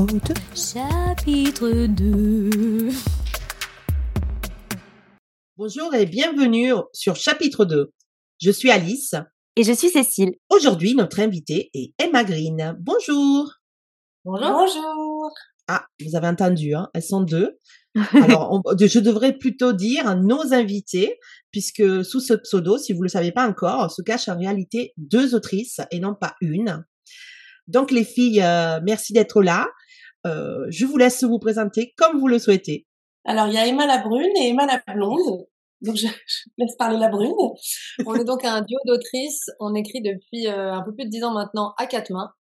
Chapitre 2. Chapitre 2. Bonjour et bienvenue sur Chapitre 2. Je suis Alice. Et je suis Cécile. Aujourd'hui, notre invitée est Emma Green. Bonjour. Bonjour. Bonjour. Ah, vous avez entendu, hein, elles sont deux. Alors, on- je devrais plutôt dire nos invités, puisque sous ce pseudo, si vous le savez pas encore, se cachent en réalité deux autrices et non pas une. Donc, les filles, euh, merci d'être là. Euh, je vous laisse vous présenter comme vous le souhaitez. Alors, il y a Emma la brune et Emma la blonde. Donc, je, je laisse parler la brune. On est donc un duo d'autrices. On écrit depuis euh, un peu plus de dix ans maintenant à quatre mains.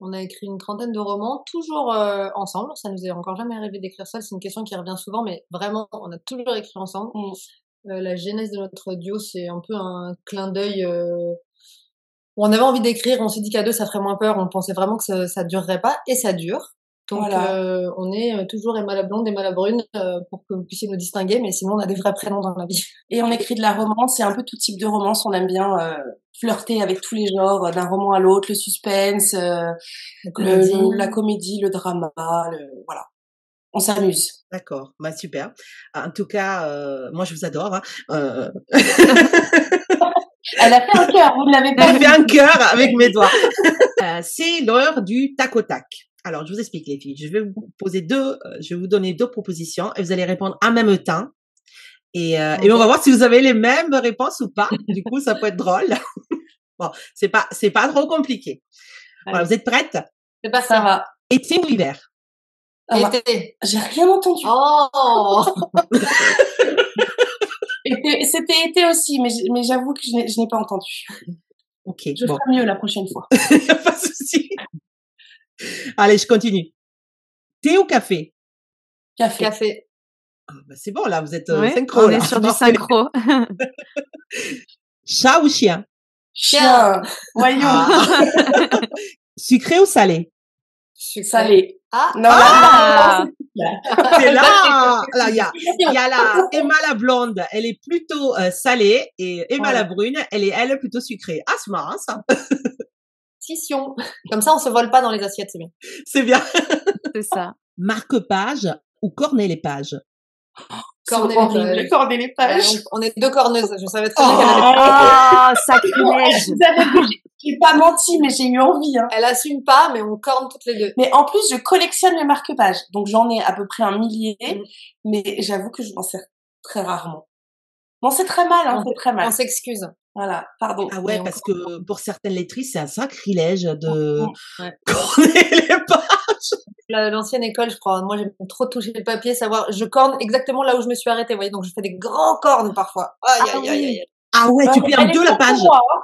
On a écrit une trentaine de romans, toujours euh, ensemble. Ça nous est encore jamais arrivé d'écrire seul. C'est une question qui revient souvent, mais vraiment, on a toujours écrit ensemble. Mm. Euh, la genèse de notre duo, c'est un peu un clin d'œil. euh, On avait envie d'écrire, on s'est dit qu'à deux, ça ferait moins peur. On pensait vraiment que ça, ça durerait pas, et ça dure. Donc, Voilà. euh, on est euh, toujours Emma la blonde, Emma la brune, euh, pour que vous puissiez nous distinguer. Mais sinon, on a des vrais prénoms dans la vie. Et on écrit de la romance, c'est un peu tout type de romance. On aime bien euh, flirter avec tous les genres, euh, d'un roman à l'autre, le suspense, euh, La comédie. le- la comédie, le drama, le, voilà. On s'amuse. D'accord, bah super. En tout cas, euh, moi je vous adore. hein. Euh, Elle a fait un cœur, vous ne l'avez pas J'ai vu. fait un cœur avec mes doigts. Euh, c'est l'heure du tac au tac. Alors, je vous explique, les filles. Je vais vous poser deux, euh, je vais vous donner deux propositions et vous allez répondre en même temps. Et, euh, et on va voir si vous avez les mêmes réponses ou pas. Du coup, ça peut être drôle. bon, c'est pas, c'est pas trop compliqué. Voilà, vous êtes prêtes? C'est pas Ça va. Été ou hiver? Été. J'ai rien entendu. Oh C'était été aussi, mais j'avoue que je n'ai je n'ai pas entendu. Ok, Je bon. ferai mieux la prochaine fois. Pas de souci. Allez, je continue. Thé ou café? Café. Café. Ah, bah, c'est bon, là, vous êtes euh, Ouais, synchro, on là. est sur du synchro. Chat ou chien? Chien. Voyons. Ah. Sucré ou salé? Sucré. Salé. Ah, Non, Ah. là, là, C'est là, là, il y a, y la Emma la blonde, elle est plutôt euh, salée et Emma la brune, elle est elle plutôt sucrée. Ah, c'est marrant ça. Scission. Comme ça, on se vole pas dans les assiettes, c'est bien. C'est bien. C'est ça. Marque-page ou corner les pages c'est Corner les horrible. pages. Corner les pages. Ouais, on on est deux corneuses. Je savais très bien qu'elle allait Oh, sacrilège. J'ai pas menti, mais j'ai eu envie. Hein. Elle assume pas, mais on corne toutes les deux. Mais en plus, je collectionne les marque-pages. Donc, j'en ai à peu près un millier. Mm. Mais j'avoue que je m'en sers très rarement. Bon, c'est très mal, hein, On- c'est très mal. On s'excuse. Voilà, pardon. Ah ouais, parce que pour certaines lectrices, c'est un sacrilège de Ouais. corner les pages. La- L'ancienne école, je crois. Moi, j'aime trop toucher le papier, savoir. Je corne exactement là où je me suis arrêtée. Vous voyez, donc je fais des grands cornes parfois. Aïe, Ah aïe, aïe, oui. aïe. Ah ouais, tu Ouais, perds deux la page. Moi, hein.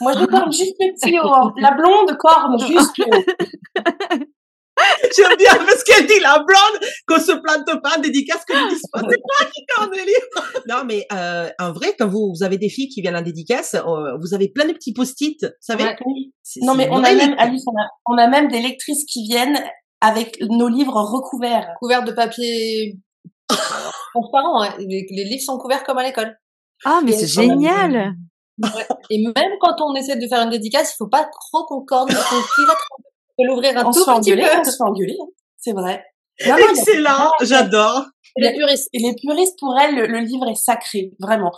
Moi, je corne juste le petit haut. hein. La blonde corne juste le haut. J'aime bien parce qu'elle dit la blonde qu'on se plante pas en dédicace que nous disent pas. C'est pas qui corne les livres. Non, mais euh, en vrai, quand vous, vous avez des filles qui viennent en dédicace, euh, vous avez plein de petits post-it, vous savez Ouais. Non, mais on a même, Alice, on a, on a même des lectrices qui viennent avec nos livres recouverts. Couvert de papier transparent. ouais. Les, les livres sont couverts comme à l'école. Ah, mais c'est génial. Et même quand on essaie de faire une dédicace, il faut pas trop qu'on corne, parce qu'on l'ouvrir un On tout se fait petit engueuler, peu. on se fait engueuler. hein. C'est vrai. Non, non, a- Excellent, j'adore. Les puristes. Et les puristes, pour elles, le, le livre est sacré, vraiment.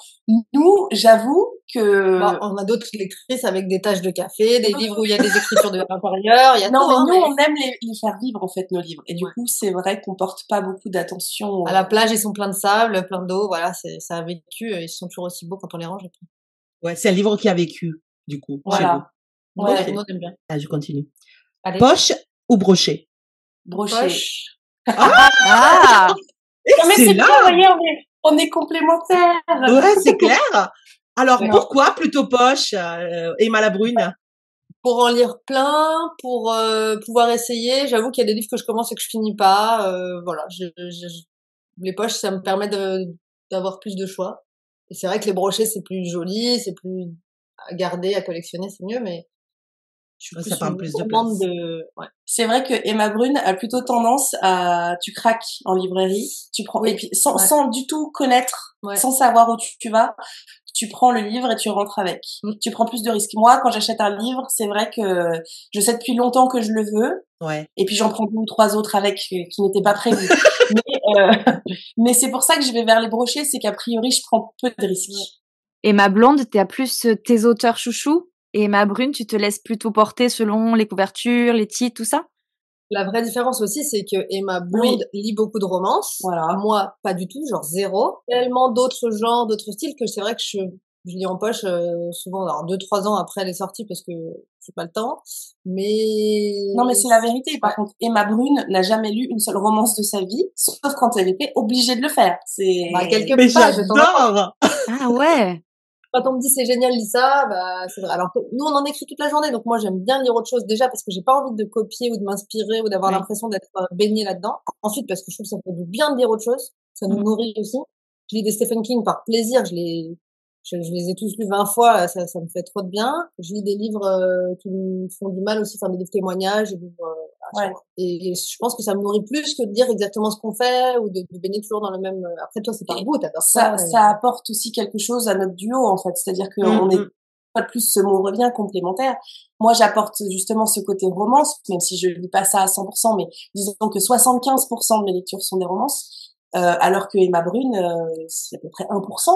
Nous, j'avoue que... Bon, on a d'autres lectrices avec des taches de café, des livres où il y a des écritures de l'intérieur, il y a non, tout. mais hein, nous, mais on aime les, les faire vivre, en fait, nos livres. Et du Ouais. coup, c'est vrai qu'on porte pas beaucoup d'attention. À la plage, ils sont pleins de sable, plein d'eau, voilà, c'est, ça a vécu, euh, ils sont toujours aussi beaux quand on les range. après. Ouais, c'est un livre qui a vécu, du coup. chez Voilà. vous. Ouais. Nous, nous, on aime bien. Ah, je continue. Allez. Poche ou brochet? Brochet. Poche. Ah, Non, mais c'est Excellent. bien, vous voyez, on est, on est complémentaires. Ouais, c'est clair. Alors, Ouais. pourquoi plutôt poche, euh, Emma la brune Pour en lire plein, pour euh, pouvoir essayer. J'avoue qu'il y a des livres que je commence et que je finis pas. euh, voilà, je, je- je- les poches, ça me permet de, d'avoir plus de choix. Et c'est vrai que les brochets, c'est plus joli, c'est plus à garder, à collectionner, c'est mieux, mais je suis Ouais, plus ça de gourmande place. de, ouais. C'est vrai que Emma Brune a plutôt tendance à, tu craques en librairie, tu prends, Oui. et puis sans, Ouais. sans du tout connaître, sans savoir où tu, tu vas, tu prends le livre et tu rentres avec. Mm. Tu prends plus de risques. Moi, quand j'achète un livre, c'est vrai que je sais depuis longtemps que je le veux, Ouais. et puis j'en prends deux ou trois autres avec euh, qui n'étaient pas prévus. mais euh, mais c'est pour ça que je vais vers les brochets, c'est qu'a priori, je prends peu de risques. Et ma blonde, t'as plus euh, tes auteurs chouchous? Et ma brune, tu te laisses plutôt porter selon les couvertures, les titres, tout ça? La vraie différence aussi, c'est que Emma Blonde lit beaucoup de romances. Voilà. Moi, pas du tout, genre zéro. Tellement d'autres genres, d'autres styles que c'est vrai que je, je lis en poche euh, souvent, alors deux, trois ans après les sorties parce que j'ai pas le temps. Mais Non, mais c'est la vérité. Par contre, Emma Brune n'a jamais lu une seule romance de sa vie, sauf quand elle était obligée de le faire. C'est Bah, quelque Mais part, j'adore Ah ouais. Quand on me dit c'est génial, lis ça, bah c'est vrai. Alors que nous on en écrit toute la journée, donc moi j'aime bien lire autre chose déjà parce que j'ai pas envie de copier ou de m'inspirer ou d'avoir Oui. l'impression d'être euh, baignée là-dedans. Ensuite parce que je trouve que ça fait du bien de lire autre chose, ça nous Mhm. nourrit aussi. Je lis des Stephen King par plaisir, je les je, je les ai tous lus 20 fois, ça, ça me fait trop de bien. Je lis des livres euh, qui me font du mal aussi, enfin des livres témoignages, des livres, euh, Ouais. et, et je pense que ça me nourrit plus que de dire exactement ce qu'on fait ou de, de baigner toujours dans le même. euh, Après toi c'est par goût, t'adores ça. ça, apporte aussi quelque chose à notre duo, en fait. C'est-à-dire que Mm, on est mm. pas de plus ce mot revient complémentaire. Moi, j'apporte justement ce côté romance, même si je lis pas ça à 100%, mais disons que 75% de mes lectures sont des romances, euh, alors que Emma Brune, euh, c'est à peu près 1%.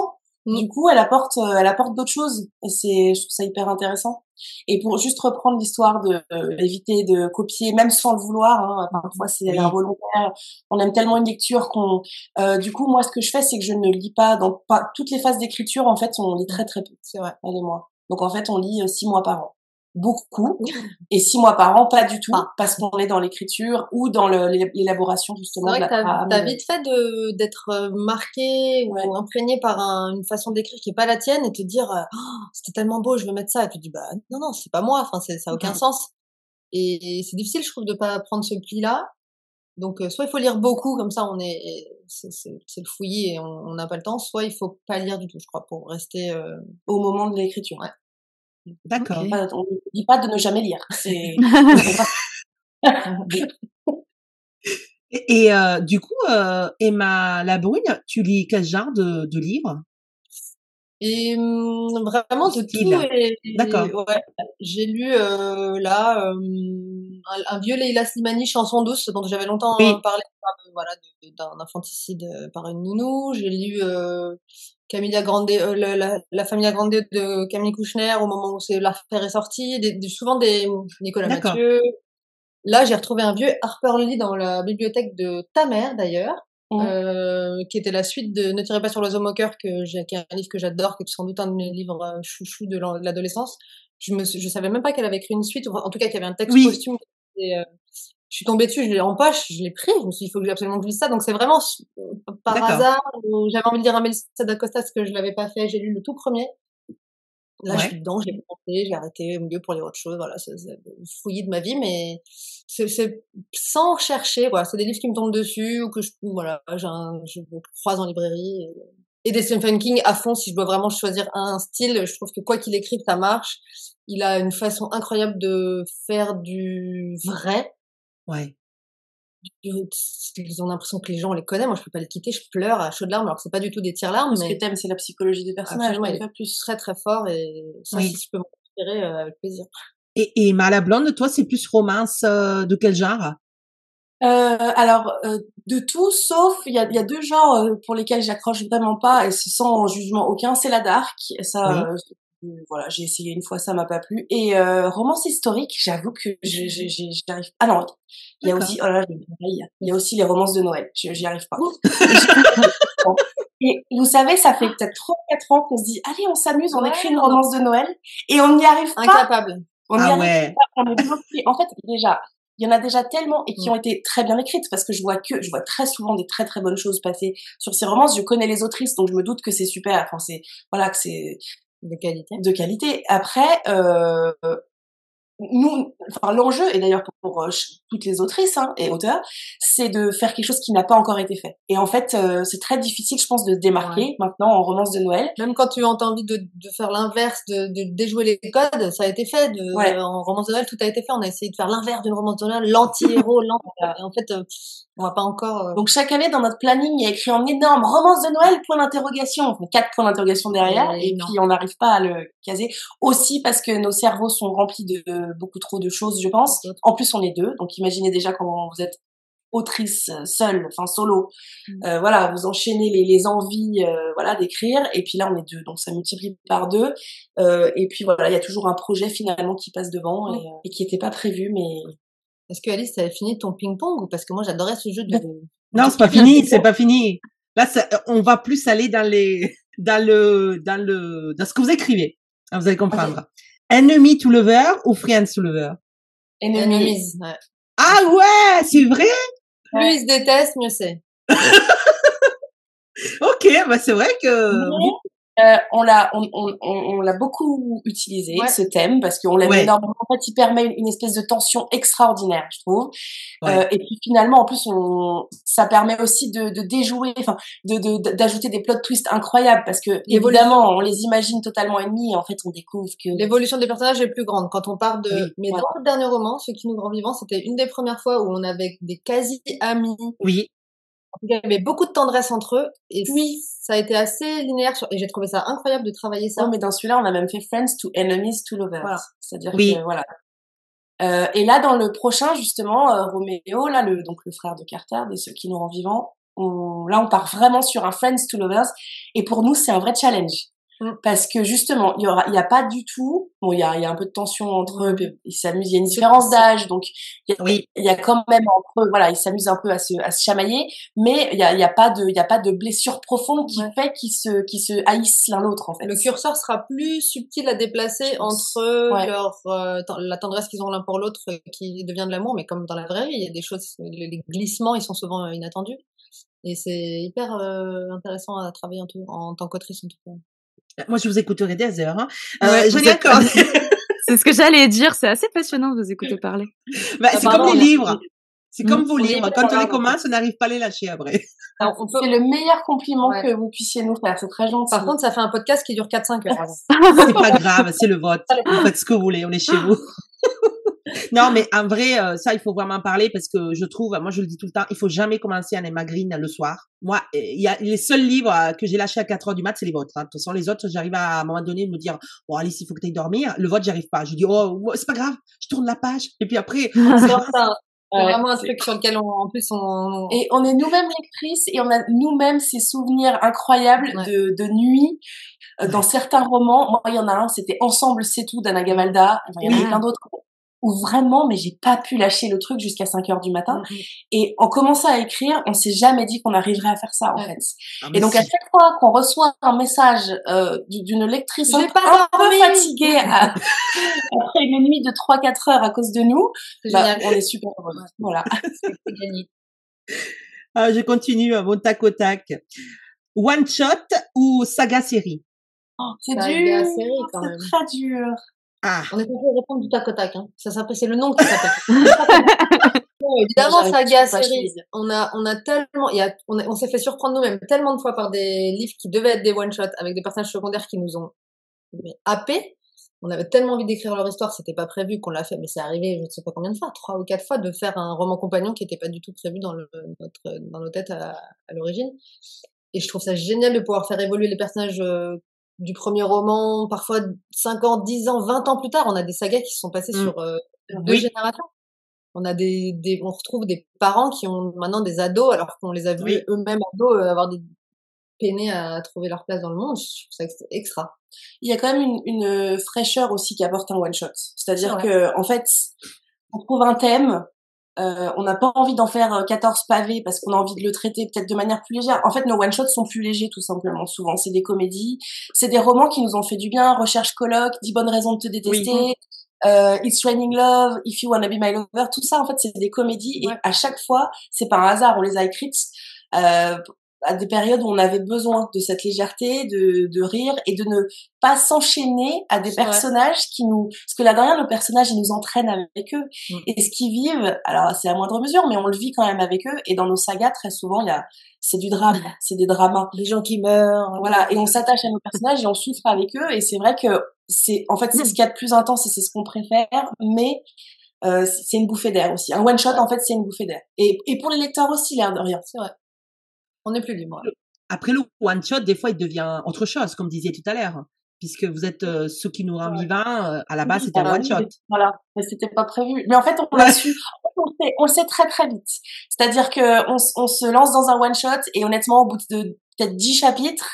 Mm. Du coup, elle apporte, euh, elle apporte d'autres choses, et c'est, je trouve ça hyper intéressant. Et pour juste reprendre l'histoire de euh, éviter de copier, même sans le vouloir, hein, parfois c'est Oui. involontaire. On aime tellement une lecture qu'on, euh, du coup, moi, ce que je fais, c'est que je ne lis pas dans pas toutes les phases d'écriture. En fait, on lit très très peu. C'est vrai. Elle et moi. Donc en fait, on lit euh, six mois par an. Beaucoup. Et six mois par an, pas du tout, Ah. parce qu'on est dans l'écriture ou dans l'élaboration justement vrai de la t'as vite fait d'être euh, marqué Ouais. ou imprégné par un- une façon d'écrire qui est pas la tienne et te dire euh, Oh, c'était tellement beau, je vais mettre ça et tu dis bah non non c'est pas moi, enfin ça a aucun sens et, et c'est difficile je trouve de pas prendre ce pli là. Donc euh, soit il faut lire beaucoup comme ça on est c'est le fouillis et on n'a pas le temps, soit il faut pas lire du tout je crois pour rester euh, Au moment de l'écriture. D'accord. On ne dit pas de ne jamais lire. C'est Et, et, euh, du coup, euh, Emma Labrune, tu lis quel genre de, de livres Et vraiment de tout. Et, D'accord. Ouais, j'ai lu euh, là euh, un, un vieux Leila Slimani, Chanson douce, dont j'avais longtemps Oui. parlé, voilà, d'un infanticide par une nounou. J'ai lu euh, Camilla Grande, euh, la, la, la Familia Grande de Camille Kouchner au moment où c'est l'affaire est sortie. Des, des- souvent des Nicolas. Mathieu. Là, j'ai retrouvé un vieux Harper Lee dans la bibliothèque de ta mère d'ailleurs. Mhm. Euh, qui était la suite de Ne tirez pas sur l'oiseau moqueur, que j'ai, qui est un livre que j'adore, qui est sans doute un de mes livres euh, chouchous de l'adolescence. Je me, je savais même pas qu'elle avait écrit une suite, en tout cas qu'il y avait un texte Oui. posthume. Et, euh, je suis tombée dessus, je l'ai en poche, je l'ai pris, je me suis dit, il faut que j'ai absolument que je lise ça. Donc c'est vraiment euh, par hasard, où j'avais envie de lire un Mélissa d'Acosta, ce que je l'avais pas fait, j'ai lu le tout premier. Là, je suis dedans, je l'ai commencé, j'ai arrêté au milieu pour lire autre chose, voilà, c'est fouillis de ma vie, mais c'est sans chercher, voilà, c'est des livres qui me tombent dessus, ou que je, voilà, j'ai un- je me croise en librairie, et, et des Stephen King à fond, si je dois vraiment choisir un style, je trouve que quoi qu'il écrive, ça marche. Il a une façon incroyable de faire du vrai, Ouais. ils ont l'impression que les gens les connaissent, moi je peux pas les quitter, je pleure à chaudes larmes, alors que c'est pas du tout des tires larmes, Ce mais que t'aimes, c'est la psychologie des personnages, Absolument, il est plus. très très fort, et ça, Oui. si je peux m'inspirer, euh, avec plaisir. Et, et Emma la Blonde, toi, c'est plus romance euh, de quel genre? Euh, alors, euh, de tout, sauf il y a, y a deux genres euh, pour lesquels j'accroche vraiment pas et c'est sans jugement aucun, c'est la dark. Et ça, Oui. Voilà, j'ai essayé une fois, ça m'a pas plu. Et euh, romance historique, j'avoue que je- je- je- j'arrive. Ah non, il y a aussi, oh là, il y a aussi les romances de Noël. Je- J'y arrive pas. Et vous savez, ça fait peut-être 3-4 ans qu'on se dit, allez, on s'amuse, on Ouais, écrit une romance de Noël, et on n'y arrive pas. Incapable. On n'y Ah arrive ouais. pas, on est bloqué. En fait, déjà, il y en a déjà tellement et qui Mm. ont été très bien écrites parce que je vois que, je vois très souvent des très très bonnes choses passer sur ces romances. Je connais les autrices, donc je me doute que c'est super. Enfin, c'est, voilà, que c'est De qualité. Après, euh, nous, enfin, l'enjeu, et d'ailleurs pour, euh, toutes les autrices hein, et auteurs, c'est de faire quelque chose qui n'a pas encore été fait. Et en fait, euh, c'est très difficile, je pense, de se démarquer maintenant en romance de Noël. Même quand tu as envie de, de faire l'inverse, de, de déjouer les codes, ça a été fait. De, Ouais. En romance de Noël, tout a été fait. On a essayé de faire l'inverse d'une romance de Noël, l'anti-héros, l'anti Et en fait, euh, On va pas encore. euh, Donc chaque année dans notre planning, il y a écrit en énorme romance de Noël point d'interrogation, enfin, quatre points d'interrogation derrière, Ouais, et non. puis on n'arrive pas à le caser. Aussi parce que nos cerveaux sont remplis de beaucoup trop de choses, je pense. En plus, on est deux, donc imaginez déjà comment vous êtes autrice euh, seule, enfin solo. Mm. Euh, voilà, vous enchaînez les, les envies, euh, voilà, d'écrire, et puis là on est deux, donc ça multiplie par deux. Euh, et puis voilà, il y a toujours un projet finalement qui passe devant et, et qui n'était pas prévu, mais Est-ce que Alice, t'avais fini ton ping-pong parce que moi j'adorais ce jeu de. Non, c'est pas fini, c'est pas fini. Là, ça- on va plus aller dans les, dans le, dans le, dans ce que vous écrivez. Ah, Vous allez comprendre. Enemy to lover ou friends to lover? Ennemi. Enemies, ouais. Ah ouais, c'est vrai? Plus ils se détestent, mieux c'est. Ok, bah c'est vrai que, euh, on l'a, on, on, on, l'a beaucoup utilisé Ouais. ce thème parce qu'on l'aime Ouais. énormément. En fait, il permet une espèce de tension extraordinaire, je trouve. Ouais. Euh, et puis finalement, en plus, on, ça permet aussi de, de déjouer, enfin, de, de, d'ajouter des plot twists incroyables parce que évidemment, on les imagine totalement ennemis. Et en fait, on découvre que L'évolution des personnages est plus grande. Quand on part de. Oui, Mais dans le dernier roman, Ce qui nous rend vivants, c'était une des premières fois où on avait des quasi-amis. oui, Il y avait beaucoup de tendresse entre eux. Et Oui. ça a été assez linéaire. sur- Et j'ai trouvé ça incroyable de travailler ça. Non, mais dans celui-là, on a même fait Friends to Enemies to Lovers. Voilà. C'est-à-dire Oui. que voilà. Euh, et là, dans le prochain, justement, euh, Roméo, là, le donc le frère de Carter, de ceux qui nous rend vivants, on, là, on part vraiment sur un Friends to Lovers. Et pour nous, c'est un vrai challenge. Mm. Parce que justement, il y aura, il y a pas du tout, bon, il y a, il y a un peu de tension entre eux, ils s'amusent, il y a une différence d'âge, donc il y, a, Oui. il y a quand même entre eux, voilà, ils s'amusent un peu à se, à se chamailler, mais il y a, il y a pas de, il y a pas de blessure profonde qui Ouais. fait qu'ils se, se haïssent l'un l'autre, en fait. Le curseur sera plus subtil à déplacer entre Ouais. leur euh, la tendresse qu'ils ont l'un pour l'autre euh, qui devient de l'amour, mais comme dans la vraie vie, il y a des choses, les, glissements, ils sont souvent euh, inattendus. Et c'est hyper euh, intéressant à travailler en, tout, en tant qu'autrice en tout cas. Moi je vous écouterai des heures. Hein. Ouais, Euh, vous j'ai êtes- encore. C'est ce que j'allais dire. C'est assez passionnant de vous écouter parler. Bah, c'est comme les livres. C'est comme Mm. vos livres. Quand on les commence, on n'arrive pas à les lâcher après. Peut, C'est le meilleur compliment Ouais. que vous puissiez nous faire. C'est très gentil. par contre, ça fait un podcast qui dure 4-5 heures. C'est pas grave, c'est le vote. Vous faites ce que vous voulez, on est chez vous. Non, mais en vrai, euh, ça, il faut vraiment parler parce que je trouve, moi je le dis tout le temps, il faut jamais commencer un Emma Green le soir. Moi, euh, il y a les seuls livres euh, que j'ai lâchés à 4 heures du mat, c'est les vôtres. hein. De toute façon, les autres, j'arrive à, à un moment donné me dire, bon Alice, il faut que tu ailles dormir. Le vote, j'y arrive pas. Je dis, oh, ouais, c'est pas grave, je tourne la page. Et puis après, C'est Ouais, vraiment un truc sur lequel on, en plus on, Et on est nous-mêmes lectrices et on a nous-mêmes ces souvenirs incroyables Ouais. de, de nuit euh, dans certains romans. Moi, il y en a un, c'était Ensemble, c'est tout d'Anna Gavalda. Enfin, il y en a plein d'autres où vraiment, mais j'ai pas pu lâcher le truc jusqu'à 5 heures du matin. Mhm. Et en commençant à écrire, on s'est jamais dit qu'on arriverait à faire ça, en Ouais. fait. Ah, Et donc, à chaque fois qu'on reçoit un message euh, du- d'une lectrice J'ai un, pas un peu fatiguée à- après une nuit de 3-4 heures à cause de nous, c'est bah, génial. on est super heureux. Voilà. C'est gagné. Ah, je continue à mon tac au tac. One shot ou saga série? C'est Ça, dur. série, quand C'est même. très dur. Ah, On est censé répondre du tac au tac. Hein. Ça s'appelle, c'est le nom qui s'appelle. Évidemment, saga pas à série. On a, on a tellement, il y a, on, a- on s'est fait surprendre nous-mêmes tellement de fois par des livres qui devaient être des one shots avec des personnages secondaires qui nous ont happés. On avait tellement envie d'écrire leur histoire, c'était pas prévu qu'on l'a fait, mais c'est arrivé, je ne sais pas combien de fois, trois ou quatre fois, de faire un roman compagnon qui n'était pas du tout prévu dans le, notre, dans nos têtes à, à l'origine. Et je trouve ça génial de pouvoir faire évoluer les personnages euh, du premier roman, parfois 5 ans, 10 ans, 20 ans plus tard. On a des sagas qui se sont passées Mm. sur euh, deux Oui. générations. On a des, des, on retrouve des parents qui ont maintenant des ados, alors qu'on les a vus Oui. eux-mêmes ados euh, avoir des peiner à trouver leur place dans le monde. Je trouve ça ex- extra. Il y a quand même une, une fraîcheur aussi qu'apporte un one shot. C'est-à-dire C'est que, en fait, on trouve un thème, euh, on n'a pas envie d'en faire euh, 14 pavés parce qu'on a envie de le traiter peut-être de manière plus légère. En fait, nos one shots sont plus légers tout simplement. Souvent, c'est des comédies, c'est des romans qui nous ont fait du bien. Recherche colloque, 10 bonnes raisons de te détester. euh, It's Raining Love, If You Wanna Be My Lover, tout ça en fait c'est des comédies et à chaque fois c'est par hasard on les a écrites euh, à des périodes où on avait besoin de cette légèreté, de, de rire et de ne pas s'enchaîner à des personnages qui nous, parce que là derrière nos personnages ils nous entraînent avec eux Mm. et ce qu'ils vivent, alors c'est à moindre mesure mais on le vit quand même avec eux et dans nos sagas très souvent il y a c'est du drame, c'est des dramas. Des gens qui meurent. Voilà, et on s'attache à nos personnages et on souffre avec eux. Et c'est vrai que c'est, en fait, c'est ce qu'il y a de plus intense et c'est ce qu'on préfère. Mais euh, c'est une bouffée d'air aussi. Un one shot, en fait, c'est une bouffée d'air. Et, et pour les lecteurs aussi, l'air de rien. C'est vrai. On est plus libre. Après le one shot, des fois, il devient autre chose, comme disiez tout à l'heure, puisque vous êtes euh, ceux qui nous rend vivants. euh, à la base, c'était un one shot. mais Voilà, mais c'était pas prévu. Mais en fait, on l'a su, on le, sait, on le sait très très vite. C'est-à-dire que on, on se lance dans un one shot et honnêtement, au bout de peut-être dix chapitres,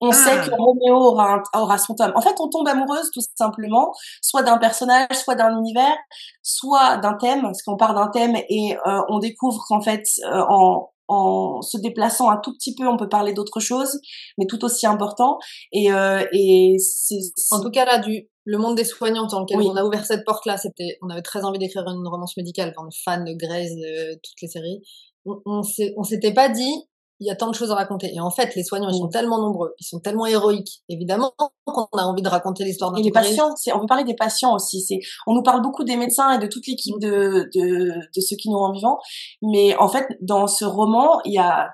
on Ah. sait que Roméo aura, un- aura son tome. En fait, on tombe amoureuse tout simplement, soit d'un personnage, soit d'un univers, soit d'un thème, parce qu'on part d'un thème et euh, on découvre qu'en fait, euh, en en se déplaçant un tout petit peu, on peut parler d'autre chose, mais tout aussi important. Et, euh, et c'est En tout cas, là, du le monde des soignants dans lequel Oui. on a ouvert cette porte-là, c'était, on avait très envie d'écrire une romance médicale. Enfin, fan de Grey's, de toutes les séries. On, on s'est- on s'était pas dit, il y a tant de choses à raconter. Et en fait, les soignants, ils sont Oui. tellement nombreux, ils sont tellement héroïques. Évidemment, qu'on a envie de raconter l'histoire d'un Et les patients, c'est, on veut parler des patients aussi. C'est, on nous parle beaucoup des médecins et de toute l'équipe de, de, de ceux qui nous rendent vivants. Mais en fait, dans ce roman, il y a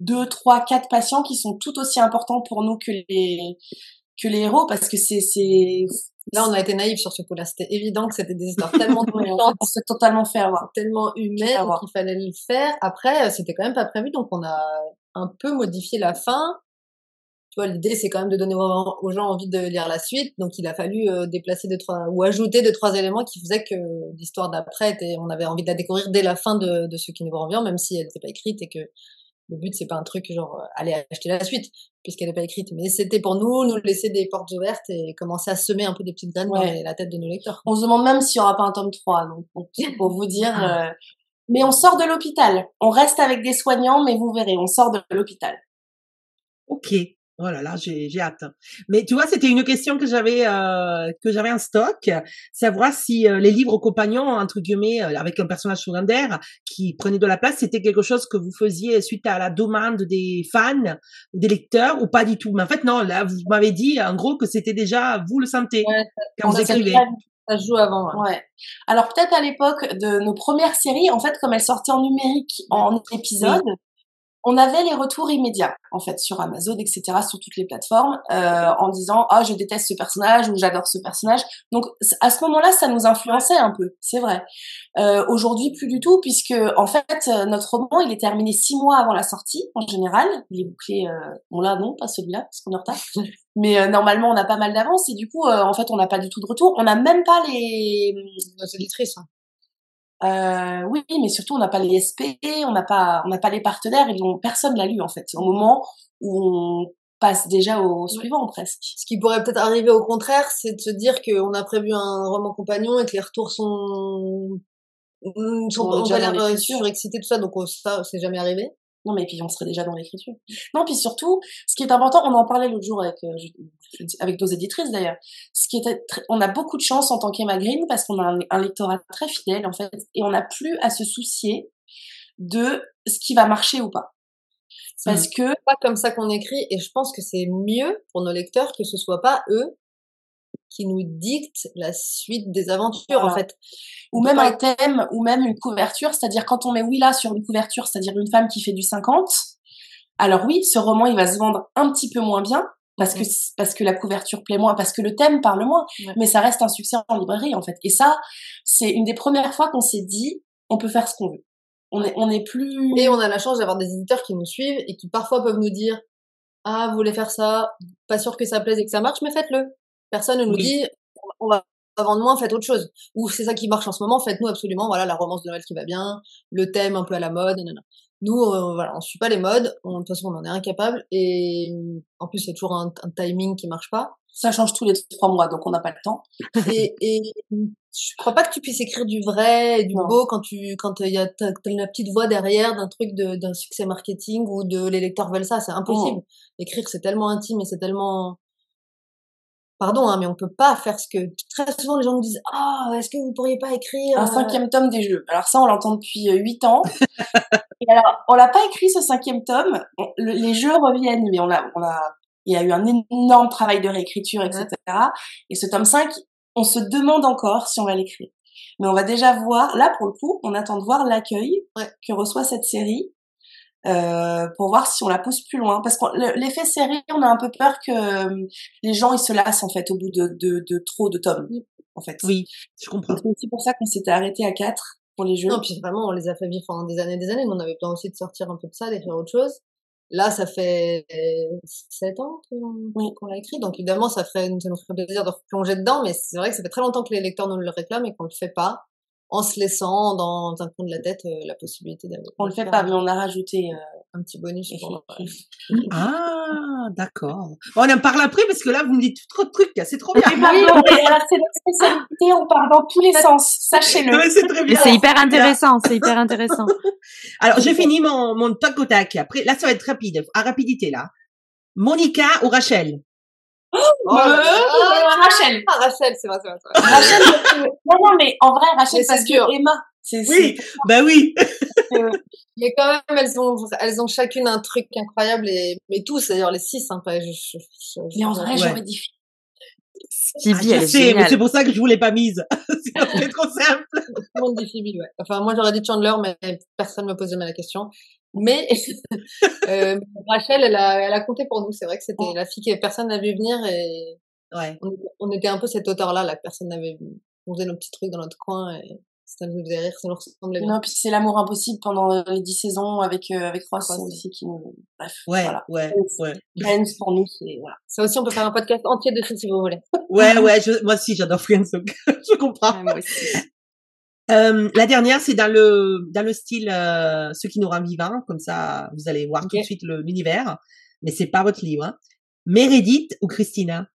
deux, trois, quatre patients qui sont tout aussi importants pour nous que les, que les héros parce que c'est, c'est, Là, on a été naïfs sur ce coup-là. C'était évident que c'était des histoires tellement touchantes, totalement fait avoir. tellement humaines qu'il fallait le faire. Après, euh, c'était quand même pas prévu, donc on a un peu modifié la fin. Tu vois, l'idée, c'est quand même de donner aux aux gens envie de lire la suite. Donc, il a fallu euh, déplacer deux, trois, ou ajouter deux, trois éléments qui faisaient que l'histoire d'après était, on avait envie de la découvrir dès la fin de, de ce qui nous revient, même si elle n'était pas écrite et que le but, c'est pas un truc genre, euh, aller acheter la suite, puisqu'elle n'est pas écrite. Mais c'était pour nous, nous laisser des portes ouvertes et commencer à semer un peu des petites graines dans les- la tête de nos lecteurs. On se demande même s'il y aura pas un tome 3. Donc, donc, pour vous dire, euh, mais on sort de l'hôpital. On reste avec des soignants, mais vous verrez, on sort de l'hôpital. Ok. Oh là là, j'ai j'ai hâte. Mais tu vois, c'était une question que j'avais euh, que j'avais en stock, savoir si euh, les livres compagnons entre guillemets euh, avec un personnage secondaire qui prenait de la place, c'était quelque chose que vous faisiez suite à la demande des fans, des lecteurs ou pas du tout? Mais en fait non, là vous m'avez dit en gros que c'était déjà vous le sentez Ouais, quand vous écrivez. Ça se joue avant. ouais. Ouais. Alors peut-être à l'époque de nos premières séries, en fait, comme elles sortaient en numérique, en épisode, on avait les retours immédiats, en fait, sur Amazon, etc., sur toutes les plateformes, euh, en disant ah je déteste ce personnage ou j'adore ce personnage. Donc à ce moment-là, ça nous influençait un peu, c'est vrai. Euh, Aujourd'hui, plus du tout, puisque en fait euh, notre roman il est terminé six mois avant la sortie en général. Il est bouclé. Euh, bon là non, pas celui-là parce qu'on est en retard. Mais euh, normalement on a pas mal d'avance et du coup euh, en fait on n'a pas du tout de retour. On n'a même pas les Nos éditrices. hein. Euh, oui, mais surtout on n'a pas les SP, on n'a pas, on n'a pas les partenaires, ils l'ont, personne l'a lu en fait. Au moment où on passe déjà au suivant presque. Ce qui pourrait peut-être arriver au contraire, c'est de se dire qu'on a prévu un roman compagnon et que les retours sont, sont On on déjà a dans l'air surexcités, tout ça, donc on- ça, c'est jamais arrivé. Non, mais puis on serait déjà dans l'écriture. Non, puis surtout, ce qui est important, on en parlait l'autre jour avec, euh, avec nos éditrices d'ailleurs. Ce qui était, très- on a beaucoup de chance en tant qu'Emma Green parce qu'on a un, un lectorat très fidèle en fait, et on n'a plus à se soucier de ce qui va marcher ou pas. Parce que C'est pas comme ça qu'on écrit, et je pense que c'est mieux pour nos lecteurs que ce soit pas eux qui nous dictent la suite des aventures, en fait. ou même un thème, ou même une couverture, c'est-à-dire quand on met Willa sur une couverture, c'est-à-dire une femme qui fait du 50, alors oui, ce roman, il va se vendre un petit peu moins bien, parce que, parce que la couverture plaît moins, parce que le thème parle moins, Ouais. mais ça reste un succès en librairie, en fait. Et ça, c'est une des premières fois qu'on s'est dit, on peut faire ce qu'on veut. On est, on est plus... Et on a la chance d'avoir des éditeurs qui nous suivent et qui parfois peuvent nous dire Ah, vous voulez faire ça, pas sûr que ça plaise et que ça marche, mais faites-le. Personne ne nous Oui. dit On va vendre moins, faites autre chose. Ou c'est ça qui marche en ce moment, faites-nous absolument, voilà, la romance de Noël qui va bien, le thème un peu à la mode, nanana. Nous, euh, voilà, on suit pas les modes, on- de toute façon, on en est incapable, et en plus, c'est toujours un, un timing qui marche pas. Ça change tous les trois mois, donc on n'a pas le temps. Et, et je crois pas que tu puisses écrire du vrai et du Non. beau quand tu quand il y a t'as, t'as la petite voix derrière d'un truc de d'un succès marketing ou de les lecteurs veulent ça, c'est impossible. Écrire c'est tellement intime et c'est tellement pardon hein, mais on peut pas faire ce que très souvent les gens nous disent ah est-ce que vous pourriez pas écrire Un euh, cinquième tome des jeux. Alors ça, on l'entend depuis euh, huit ans. Et alors, on l'a pas écrit ce cinquième tome. Le- les jeux reviennent, mais on l'a, on l'a, il y a eu un énorme travail de réécriture, etc. Et ce tome 5, on se demande encore si on va l'écrire. Mais on va déjà voir, là pour le coup, on attend de voir l'accueil Ouais. que reçoit cette série euh, pour voir si on la pousse plus loin. Parce que le- l'effet série, on a un peu peur que euh, les gens ils se lassent en fait au bout de, de, de trop de tomes. En fait. Oui, je comprends. C'est aussi pour ça qu'on s'était arrêté à quatre pour les jeux. Non, puis vraiment, on les a fait vivre pendant des années et des années. Nous, on avait besoin aussi de sortir un peu de ça, de faire autre chose. Là, ça fait sept ans qu'on Oui. qu'on l'a écrit, donc évidemment, ça ferait, ça nous ferait plaisir de replonger dedans, mais c'est vrai que ça fait très longtemps que les lecteurs nous le réclament et qu'on le fait pas, en se laissant dans un coin de la tête euh, la possibilité d'avoir On le fait pas, mais on a rajouté. euh, un petit bonus. pour- Ah, d'accord. Bon, on en parle après parce que là, vous me dites trop de trucs, c'est trop bien. Mais pardon, mais alors, c'est notre spécialité, on parle dans tous les sens, sachez-le. Non, c'est très bien. c'est hyper intéressant, c'est hyper intéressant. Alors, j'ai fini mon, mon tac au tac. Après, là, ça va être rapide, à rapidité, là. Monica ou Rachel? Oh Euh, là là. Rachel. Ah, Rachel, c'est vrai, c'est vrai. c'est vrai. Rachel, que- non, non, mais en vrai, Rachel, parce sûr. que Emma, c'est, Oui, bah oui. euh, Mais quand même, elles ont, elles ont chacune un truc incroyable et, mais tous, d'ailleurs, les six, hein, pas, je, je, je- mais en vrai, Ouais. j'aurais dit Phoebe, Ah, elle est géniale. c'est pour ça que je vous l'ai pas mise. C'est trop simple. Tout le monde dit Phoebe, ouais. Enfin, moi, j'aurais dit Chandler, mais personne ne me pose jamais la question. Mais euh, Rachel, elle a, elle a compté pour nous. C'est vrai que c'était la fille que personne n'avait vu venir et Ouais. on, on était un peu cet auteur-là, là, que personne n'avait vu. On faisait nos petits trucs dans notre coin et ça nous faisait rire, ça nous ressemblait bien. Non, puis c'est l'amour impossible pendant euh, les dix saisons avec, euh, avec Ross aussi qui nous, bref, Ouais, voilà. ouais, ouais. Friends, pour nous, c'est, voilà. Ça aussi, on peut faire un podcast entier dessus si vous voulez. Ouais, ouais, je, moi aussi, j'adore Friends, donc je comprends. Ouais, moi aussi. Euh, la dernière, c'est dans le dans le style euh, ce qui nous rend vivants, comme ça vous allez voir tout de suite l'univers. Mais c'est pas votre livre. Hein. Meredith ou Christina?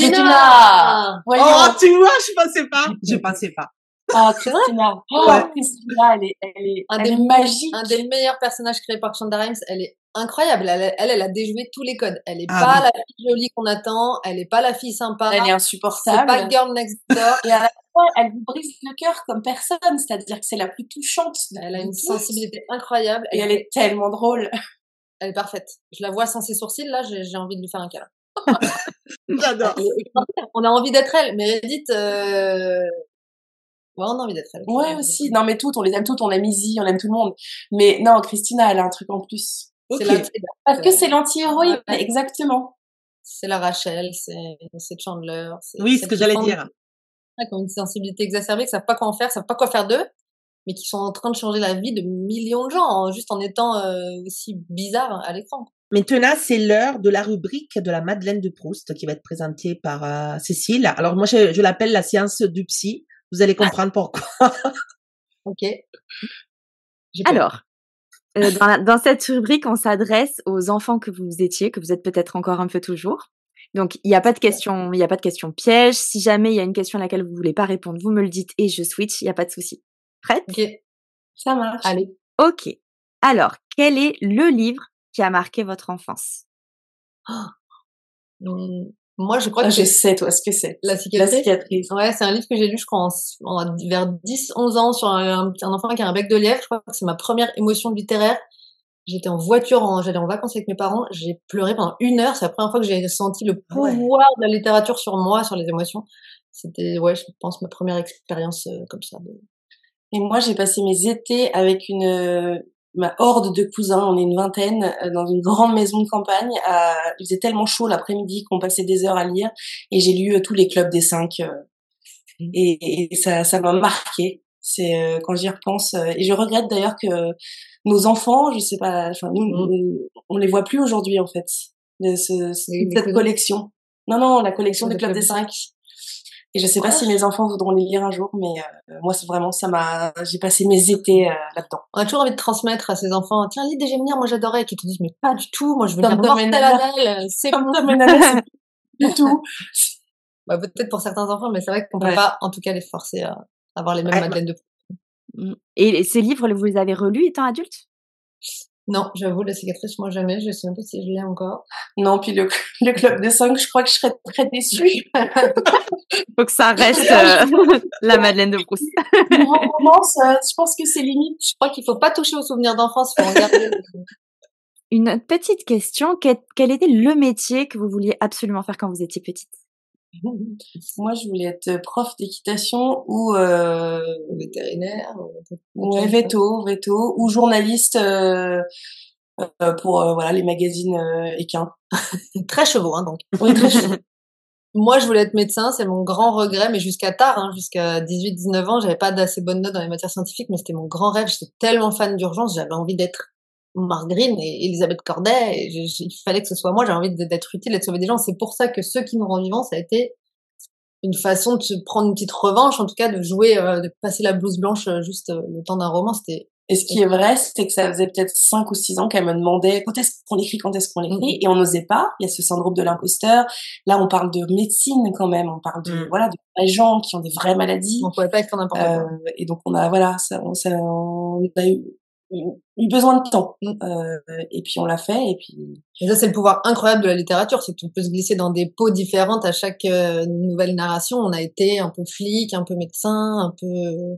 Christina! Voyons. Oh, tu vois, je pensais pas. Je pensais pas. Ah, Christina. Oh, Ouais. Christina, elle est, elle est, Un elle des- est magique. Un des meilleurs personnages créés par Shonda Rhimes, elle est incroyable. Elle, elle, elle a déjoué tous les codes. Elle est Ah pas oui. la fille jolie qu'on attend. Elle est pas la fille sympa. Elle est C'est insupportable. pas le girl next door. Et à la fois, elle vous brise le cœur comme personne, c'est-à-dire que c'est la plus touchante. Elle a une sensibilité incroyable. Et elle est tellement drôle. elle est parfaite. Je la vois sans ses sourcils, là, j'ai envie de lui faire un câlin. J'adore. On a envie d'être elle. Meredith, euh... ouais, on a envie d'être elle. Ouais, aussi. Non, mais toutes, on les aime toutes, on aime Izzy, on aime tout le monde. Mais non, Christina, elle a un truc en plus. C'est Ok. la, Parce que c'est l'anti-héroïne, Ouais. exactement. c'est la Rachel, c'est Chandler. c'est Oui, ce que j'allais dire. Qui ont une sensibilité exacerbée, qui savent pas quoi en faire, savent pas quoi faire d'eux, mais qui sont en train de changer la vie de millions de gens, en- juste en étant euh, aussi bizarres à l'écran. Maintenant, c'est l'heure de la rubrique de la Madeleine de Proust qui va être présentée par euh, Cécile. Alors moi, je, je l'appelle la séance du psy. Vous allez comprendre pourquoi. Ok. Alors, euh, dans, la- dans cette rubrique, on s'adresse aux enfants que vous étiez, que vous êtes peut-être encore un peu toujours. Donc, il n'y a pas de question, il n'y a pas de question piège. Si jamais il y a une question à laquelle vous voulez pas répondre, vous me le dites et je switch. Il n'y a pas de souci. Prête? Ok. Ça marche. Allez. Ok. Alors, quel est le livre qui a marqué votre enfance? Hum, Moi, je crois Ah, que je sais, toi, ce que c'est. La La cicatrice? cicatrice. Ouais, c'est un livre que j'ai lu, je crois, en, en- vers 10, 11 ans sur un, un enfant qui a un bec de lièvre. Je crois que c'est ma première émotion littéraire. J'étais en voiture, en, j'allais en vacances avec mes parents. J'ai pleuré pendant une heure. C'est la première fois que j'ai senti le Ah ouais. pouvoir de la littérature sur moi, sur les émotions. C'était, ouais, je pense, ma première expérience euh, comme ça. Et moi, j'ai passé mes étés avec une euh, ma horde de cousins, on est une vingtaine, euh, dans une grande maison de campagne. à- Il faisait tellement chaud l'après-midi qu'on passait des heures à lire, et j'ai lu tous les clubs des cinq. euh, et, et ça, ça m'a marqué. C'est euh, quand j'y repense, euh, et je regrette d'ailleurs que nos enfants, je sais pas, enfin nous, Mm. on les voit plus aujourd'hui en fait. De ce, cette collection. Non, non, la collection clubs Club des cinq. Et je sais pas si mes enfants voudront les lire un jour, mais euh, moi, c'est vraiment ça m'a. J'ai passé mes étés euh, là-dedans. On a toujours envie de transmettre à ses enfants, tiens, lis des Géminières, moi j'adorais, et qui te disent, mais pas du tout, moi je veux lire Mortel. Adèle, c'est Comme bon. Du tout. Bah, peut-être pour certains enfants, mais c'est vrai qu'on peut Ouais. pas, en tout cas, les forcer à avoir les mêmes Ouais, madeleines de Mm. Et ces livres, vous les avez relus étant adulte Non, j'avoue, la cicatrice, moi jamais, je sais même pas si je l'ai encore. Non, puis le, le club des cinq, je crois que je serais très déçue. Faut que ça reste euh, la Madeleine de Proust. Une romance, euh, je pense que c'est limite. Je crois qu'il faut pas toucher aux souvenirs d'enfance, faut en garder. Une petite question, quel, quel était le métier que vous vouliez absolument faire quand vous étiez petite? Moi, je voulais être prof d'équitation ou euh, Vétérinaire. ouais, veto, veto, ou journaliste euh, euh, pour euh, voilà les magazines euh, équins. Très chevaux, hein, donc. Oui, très chou. moi, je voulais être médecin, c'est mon grand regret, mais jusqu'à tard, hein, jusqu'à 18-19 ans, j'avais pas d'assez bonnes notes dans les matières scientifiques, mais c'était mon grand rêve. J'étais tellement fan d'urgence, j'avais envie d'être Marguerite et Elisabeth Corday. Et il fallait que ce soit moi, j'avais envie d'être utile et de sauver des gens. C'est pour ça que ceux qui nous rendent vivants, ça a été une façon de se prendre une petite revanche, en tout cas de jouer, euh, de passer la blouse blanche euh, juste euh, le temps d'un roman. C'était et ce qui est vrai, c'est que ça faisait peut-être cinq ou six ans qu'elle me demandait quand est-ce qu'on écrit, quand est-ce qu'on écrit, et on n'osait pas. Il y a ce syndrome de l'imposteur. Là, on parle de médecine quand même, on parle de Mm. voilà de gens qui ont des vraies maladies. on pouvait pas être n'importe Euh, quoi. et donc on a voilà, ça, on, ça- on a eu, eu besoin de temps. Euh, et puis on l'a fait. Et puis Et ça, c'est le pouvoir incroyable de la littérature, c'est qu'on peut se glisser dans des peaux différentes à chaque euh, nouvelle narration. On a été un peu flic, un peu médecin, un peu euh,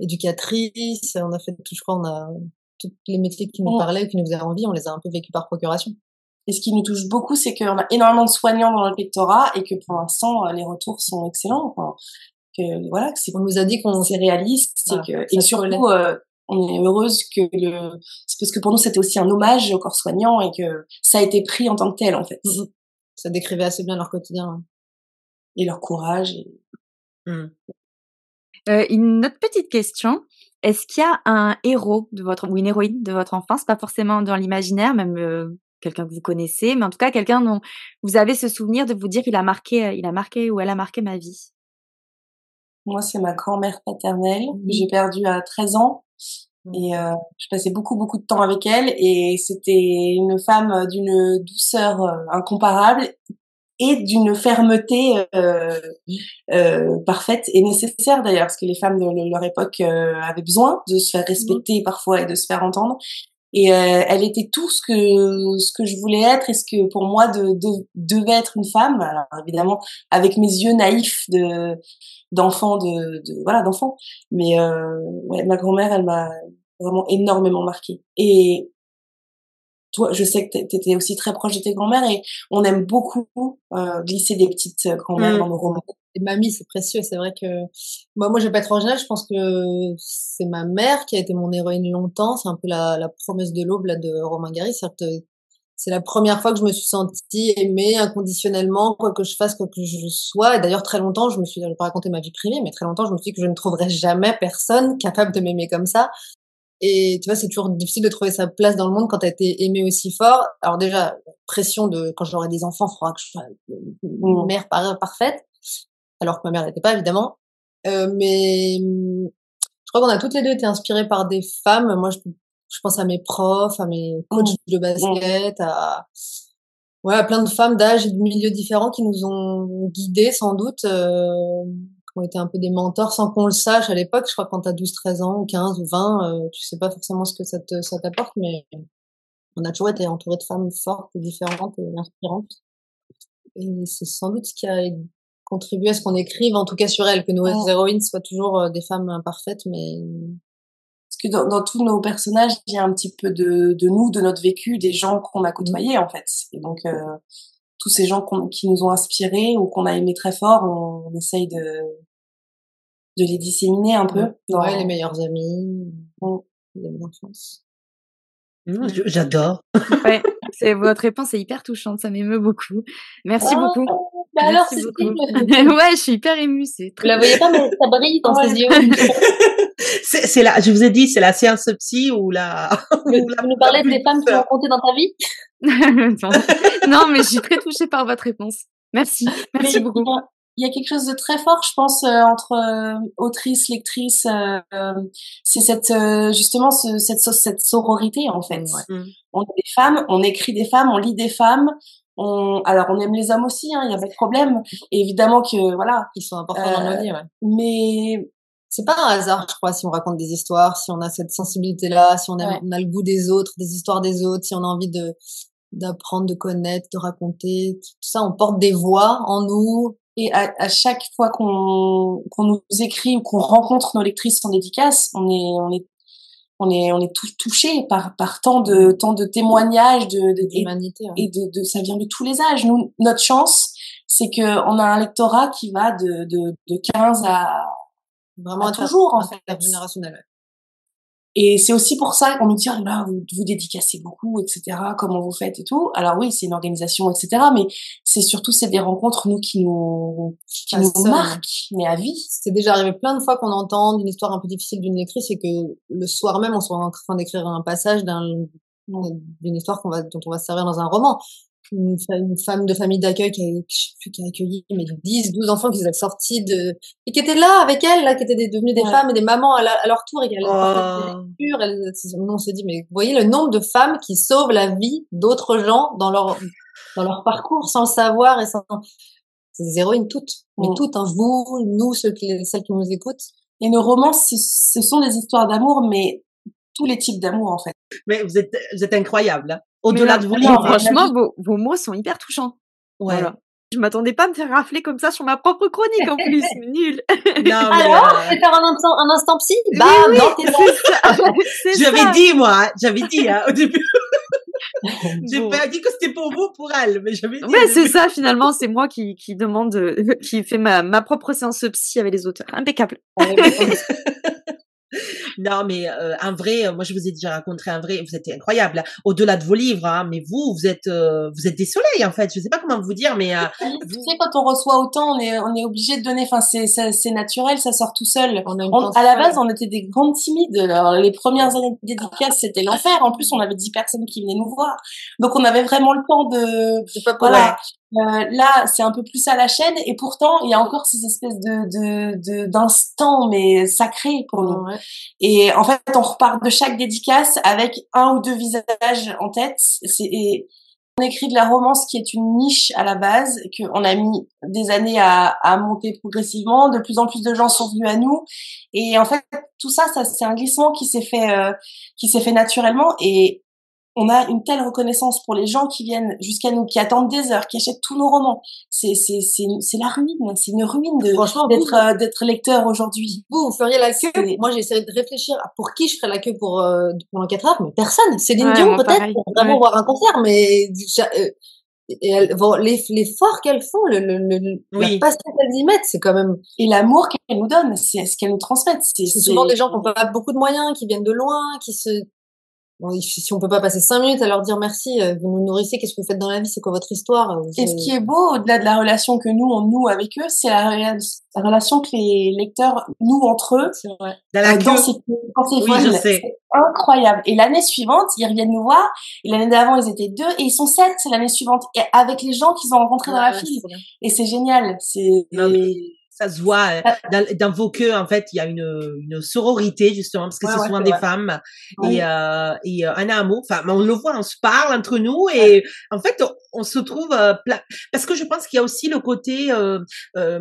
éducatrice. On a fait tout, je crois, on a tous les métiers qui nous Mm. parlaient, qui nous faisaient envie, on les a un peu vécus par procuration. Et ce qui nous touche beaucoup, c'est qu'on a énormément de soignants dans notre lectorat et que pour l'instant, euh, les retours sont excellents. Enfin, que voilà, que On nous a dit qu'on c'est réaliste, Voilà, que et surtout euh, on est heureuse que le c'est parce que pour nous c'était aussi un hommage au corps soignant et que ça a été pris en tant que tel en fait Mhm. ça décrivait assez bien leur quotidien. hein. et leur courage. Et... Hmm. Euh, une autre petite question. Est-ce qu'il y a un héros de votre ou une héroïne de votre enfance, pas forcément dans l'imaginaire, même euh, quelqu'un que vous connaissez, mais en tout cas quelqu'un dont vous avez ce souvenir de vous dire il a marqué, il a marqué ou elle a marqué ma vie. Moi c'est ma grand-mère paternelle que j'ai perdue à 13 ans et euh, je passais beaucoup beaucoup de temps avec elle et c'était une femme d'une douceur euh, incomparable et d'une fermeté euh, euh, parfaite et nécessaire d'ailleurs parce que les femmes de leur époque euh, avaient besoin de se faire respecter parfois et de se faire entendre et euh, elle était tout ce que ce que je voulais être et ce que pour moi de, de- devait être une femme. Alors évidemment avec mes yeux naïfs de d'enfant de, voilà d'enfant. Mais euh, ma grand-mère elle m'a vraiment énormément marquée. Et toi, je sais que t'é- t'étais aussi très proche de tes grand-mères et on aime beaucoup euh, glisser des petites euh, grand-mères Mm. dans nos romans. Et mamie, c'est précieux. C'est vrai que moi, moi, je vais pas être originale. Je pense que c'est ma mère qui a été mon héroïne longtemps. C'est un peu la, la promesse de l'aube là de Romain Gary. C'est la première fois que je me suis sentie aimée inconditionnellement, quoi que je fasse, quoi que je sois. Et d'ailleurs, très longtemps, je me suis, je vais pas raconter ma vie privée, mais très longtemps, je me suis dit que je ne trouverais jamais personne capable de m'aimer comme ça. Et tu vois, c'est toujours difficile de trouver sa place dans le monde quand t'as été aimé aussi fort. Alors déjà, pression de quand j'aurai des enfants, il faudra que je sois une Mm. mère par- parfaite. Alors que ma mère n'était pas, évidemment. Euh, mais je crois qu'on a toutes les deux été inspirées par des femmes. Moi, je, je pense à mes profs, à mes coachs de basket, à, ouais, à plein de femmes d'âge et de milieux différents qui nous ont guidés, sans doute, euh, ont été un peu des mentors sans qu'on le sache à l'époque. Je crois que quand t'as 12, 13 ans, ou 15, ou 20, euh, tu sais pas forcément ce que ça te, ça t'apporte, mais on a toujours été entouré de femmes fortes et différentes et inspirantes. Et c'est sans doute ce qui a contribué à ce qu'on écrive, en tout cas sur elles, que nos héroïnes soient toujours euh, des femmes imparfaites, mais Parce que dans, dans tous nos personnages, il y a un petit peu de, de nous, de notre vécu, des gens qu'on a côtoyés en fait. Et donc euh, tous ces gens qu'on- qui nous ont inspirés ou qu'on a aimés très fort, on, on essaye de de les disséminer un peu. dans- ouais, les meilleurs amis, les amis d'enfance. J'adore. Ouais, c'est votre réponse est hyper touchante, ça m'émeut beaucoup. Merci Ah, beaucoup. Bah alors, Merci c'est beaucoup. cool. ouais, je suis hyper émue, c'est Vous la voyez pas, mais ça brille dans ses yeux. C'est c'est la, je vous ai dit, c'est la séance psy ou la. Tu ou la- nous parlais la des femmes qui ont compté dans ta vie? non. non, mais je suis très touchée par votre réponse. Merci, merci Mais beaucoup. Il y, a, il y a quelque chose de très fort, je pense, euh, entre euh, autrice, lectrice. euh, euh, c'est cette euh, justement ce, cette, so- cette sororité en fait. Mm. On est des femmes, on écrit des femmes, on lit des femmes. On, alors on aime les hommes aussi, hein, il y a pas de problème. Et évidemment que voilà, Ils sont importants dans nos vies, ouais. mais C'est pas un hasard, je crois, si on raconte des histoires, si on a cette sensibilité-là, si on a, Ouais. on a le goût des autres, des histoires des autres, si on a envie de d'apprendre, de connaître, de raconter, tout ça, on porte des voix en nous. et à, à chaque fois qu'on qu'on nous écrit ou qu'on rencontre nos lectrices en dédicace, on est on est on est on est tous touchés par par tant de tant de témoignages de, de ouais. et de, de ça vient de tous les âges. Nous, notre chance, c'est que on a un lectorat qui va de de, de 15 à Vraiment toujours en fait. intergénérationnel. Et c'est aussi pour ça qu'on nous dit, ah là, vous, vous dédicacez beaucoup, etc. Comment vous faites et tout. Alors oui, c'est une organisation, etc. Mais c'est surtout, c'est des rencontres, nous, qui nous, qui Ah, nous marquent, mais à vie. C'est déjà arrivé plein de fois qu'on entend une histoire un peu difficile d'une lectrice et que le soir même, on soit en train d'écrire un passage d'un, d'une histoire qu'on va, dont on va se servir dans un roman. Une, femme de famille d'accueil qui a, je sais plus, qui a accueilli mais 10, 12 enfants qui a sortis de, et qui étaient là avec elle, là, qui étaient devenues des Ouais. femmes et des mamans à, la- à leur tour et apportaient des Oh. elles- on s'est dit, mais vous voyez le nombre de femmes qui sauvent la vie d'autres gens dans leur, dans leur parcours sans le savoir et sans, c'est des héroïnes toutes. Mais Mm. toutes, hein, vous, nous, ceux qui, celles qui nous écoutent. Et nos romans, ce, ce sont des histoires d'amour, mais tous les types d'amour, en fait. Mais vous êtes, vous êtes incroyable. hein. Au-delà de vos livres. franchement, vos, vos mots sont hyper touchants. Ouais. Voilà. Je m'attendais pas à me faire rafler comme ça sur ma propre chronique en plus. Nul. Non, mais, Alors, euh, je vais faire un instant, un instant psy? Oui, Bam, oui. C'est J'avais dit, moi, hein, j'avais dit hein, au début. J'ai Bon. pas dit que c'était pour vous, pour elle, mais j'avais dit. Ouais, c'est ça, finalement, c'est moi qui, qui demande, qui fait ma, ma propre séance psy avec les auteurs. Impeccable. Non, mais euh, en vrai, euh, moi je vous ai déjà raconté un vrai, vous êtes incroyable. Au-delà de vos livres, hein, mais vous, vous êtes, euh, vous êtes des soleils en fait. Je sais pas comment vous dire, mais euh, Tu sais, quand on reçoit autant, on est, on est obligé de donner, enfin, c'est, c'est, c'est naturel, ça sort tout seul. On On- à la base, on était des grandes timides. Alors, les premières années de dédicace, c'était l'enfer. En plus, on avait 10 personnes qui venaient nous voir. Donc, on avait vraiment le temps de, pour voilà. Euh, là, c'est un peu plus à la chaîne. Et pourtant, il y a encore ces espèces de, de, de, d'instants, mais sacrés pour nous. Ouais. Et en fait, on repart de chaque dédicace avec un ou deux visages en tête. C'est, et on écrit de la romance qui est une niche à la base, qu'on a mis des années à, à monter progressivement. De plus en plus de gens sont venus à nous. Et en fait, tout ça, ça c'est un glissement qui s'est fait, euh, qui s'est fait naturellement. Et on a une telle reconnaissance pour les gens qui viennent jusqu'à nous, qui attendent des heures, qui achètent tous nos romans. C'est, c'est, c'est, c'est la ruine. C'est une ruine de, d'être, euh, d'être lecteur aujourd'hui. vous, vous feriez la queue. Moi, j'ai essayé de réfléchir à pour qui je ferais la queue pour, euh, pendant 4 heures, mais personne. Céline Ouais, Dion, moi, peut-être, pour vraiment Ouais. voir un concert, mais, euh, et elles, bon, les- l'effort qu'elles font, le, le, le, Oui. la passion qu'elles y mettent, c'est quand même, Et l'amour qu'elles nous donnent, c'est ce qu'elles nous transmettent. C'est, c'est souvent des gens qui n'ont pas beaucoup de moyens, qui viennent de loin, qui se, bon, si on peut pas passer cinq minutes à leur dire merci, euh, vous nous nourrissez, qu'est-ce que vous faites dans la vie, c'est quoi votre histoire? euh, Et ce qui est beau, au-delà de la relation que nous, on noue avec eux, c'est la, rela- la relation que les lecteurs nouent entre eux. c'est vrai. dans la euh, dans queue. ces, dans ces Oui, films. C'est incroyable. Et l'année suivante, ils reviennent nous voir. Et l'année d'avant, ils étaient deux. Et ils sont sept l'année suivante. Et avec les gens qu'ils ont rencontrés dans la Ouais, file. Et c'est génial. C'est, Non, mais ça se voit euh, Ah. dans, dans vos queues en fait il y a une, une sororité justement parce que Ouais, c'est ouais, souvent des vrai. femmes Oui. et euh, et euh, un amour enfin on le voit on se parle entre nous et en fait on, on se trouve euh, parce que je pense qu'il y a aussi le côté euh, euh,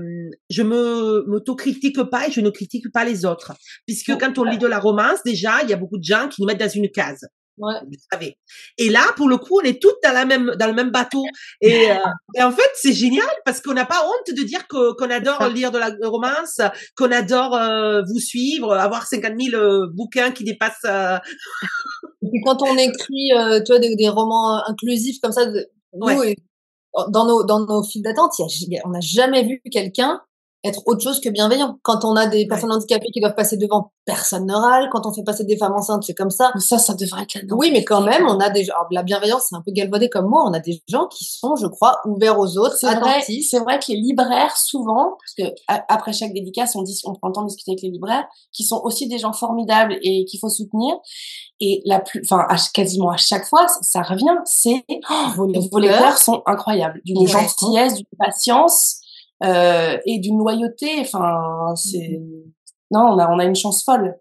je me m'autocritique pas et je ne critique pas les autres puisque quand on lit de la romance déjà il y a beaucoup de gens qui nous mettent dans une case Ouais. vous savez. Et là, pour le coup, on est toutes dans la même dans le même bateau. Et, euh, et en fait, c'est génial parce qu'on n'a pas honte de dire qu'on adore lire de la romance, qu'on adore euh, vous suivre, avoir 50 000 euh, bouquins qui dépassent. euh, Et puis quand on écrit, tu vois, des, des romans inclusifs comme ça, nous, dans nos dans nos files d'attente, on n'a jamais vu quelqu'un être autre chose que bienveillant. Quand on a des personnes handicapées qui doivent passer devant, personne ne râle. Quand on fait passer des femmes enceintes, c'est comme ça. ça, ça devrait être là-dedans. Oui, mais quand même, on a des alors, la bienveillance, c'est un peu galvaudé comme mot. On a des gens qui sont, je crois, ouverts aux autres, C'est vrai, attentifs. c'est vrai que les libraires, souvent, parce que après chaque dédicace, on dit, on prend le temps de discuter avec les libraires, qui sont aussi des gens formidables et qu'il faut soutenir. Et la plus, enfin, quasiment à chaque fois, ça, ça revient, c'est, oh, vos, lecteurs sont incroyables. D'une gentillesse, d'une patience, euh, et d'une loyauté. Enfin, c'est, non, on a, on a une chance folle.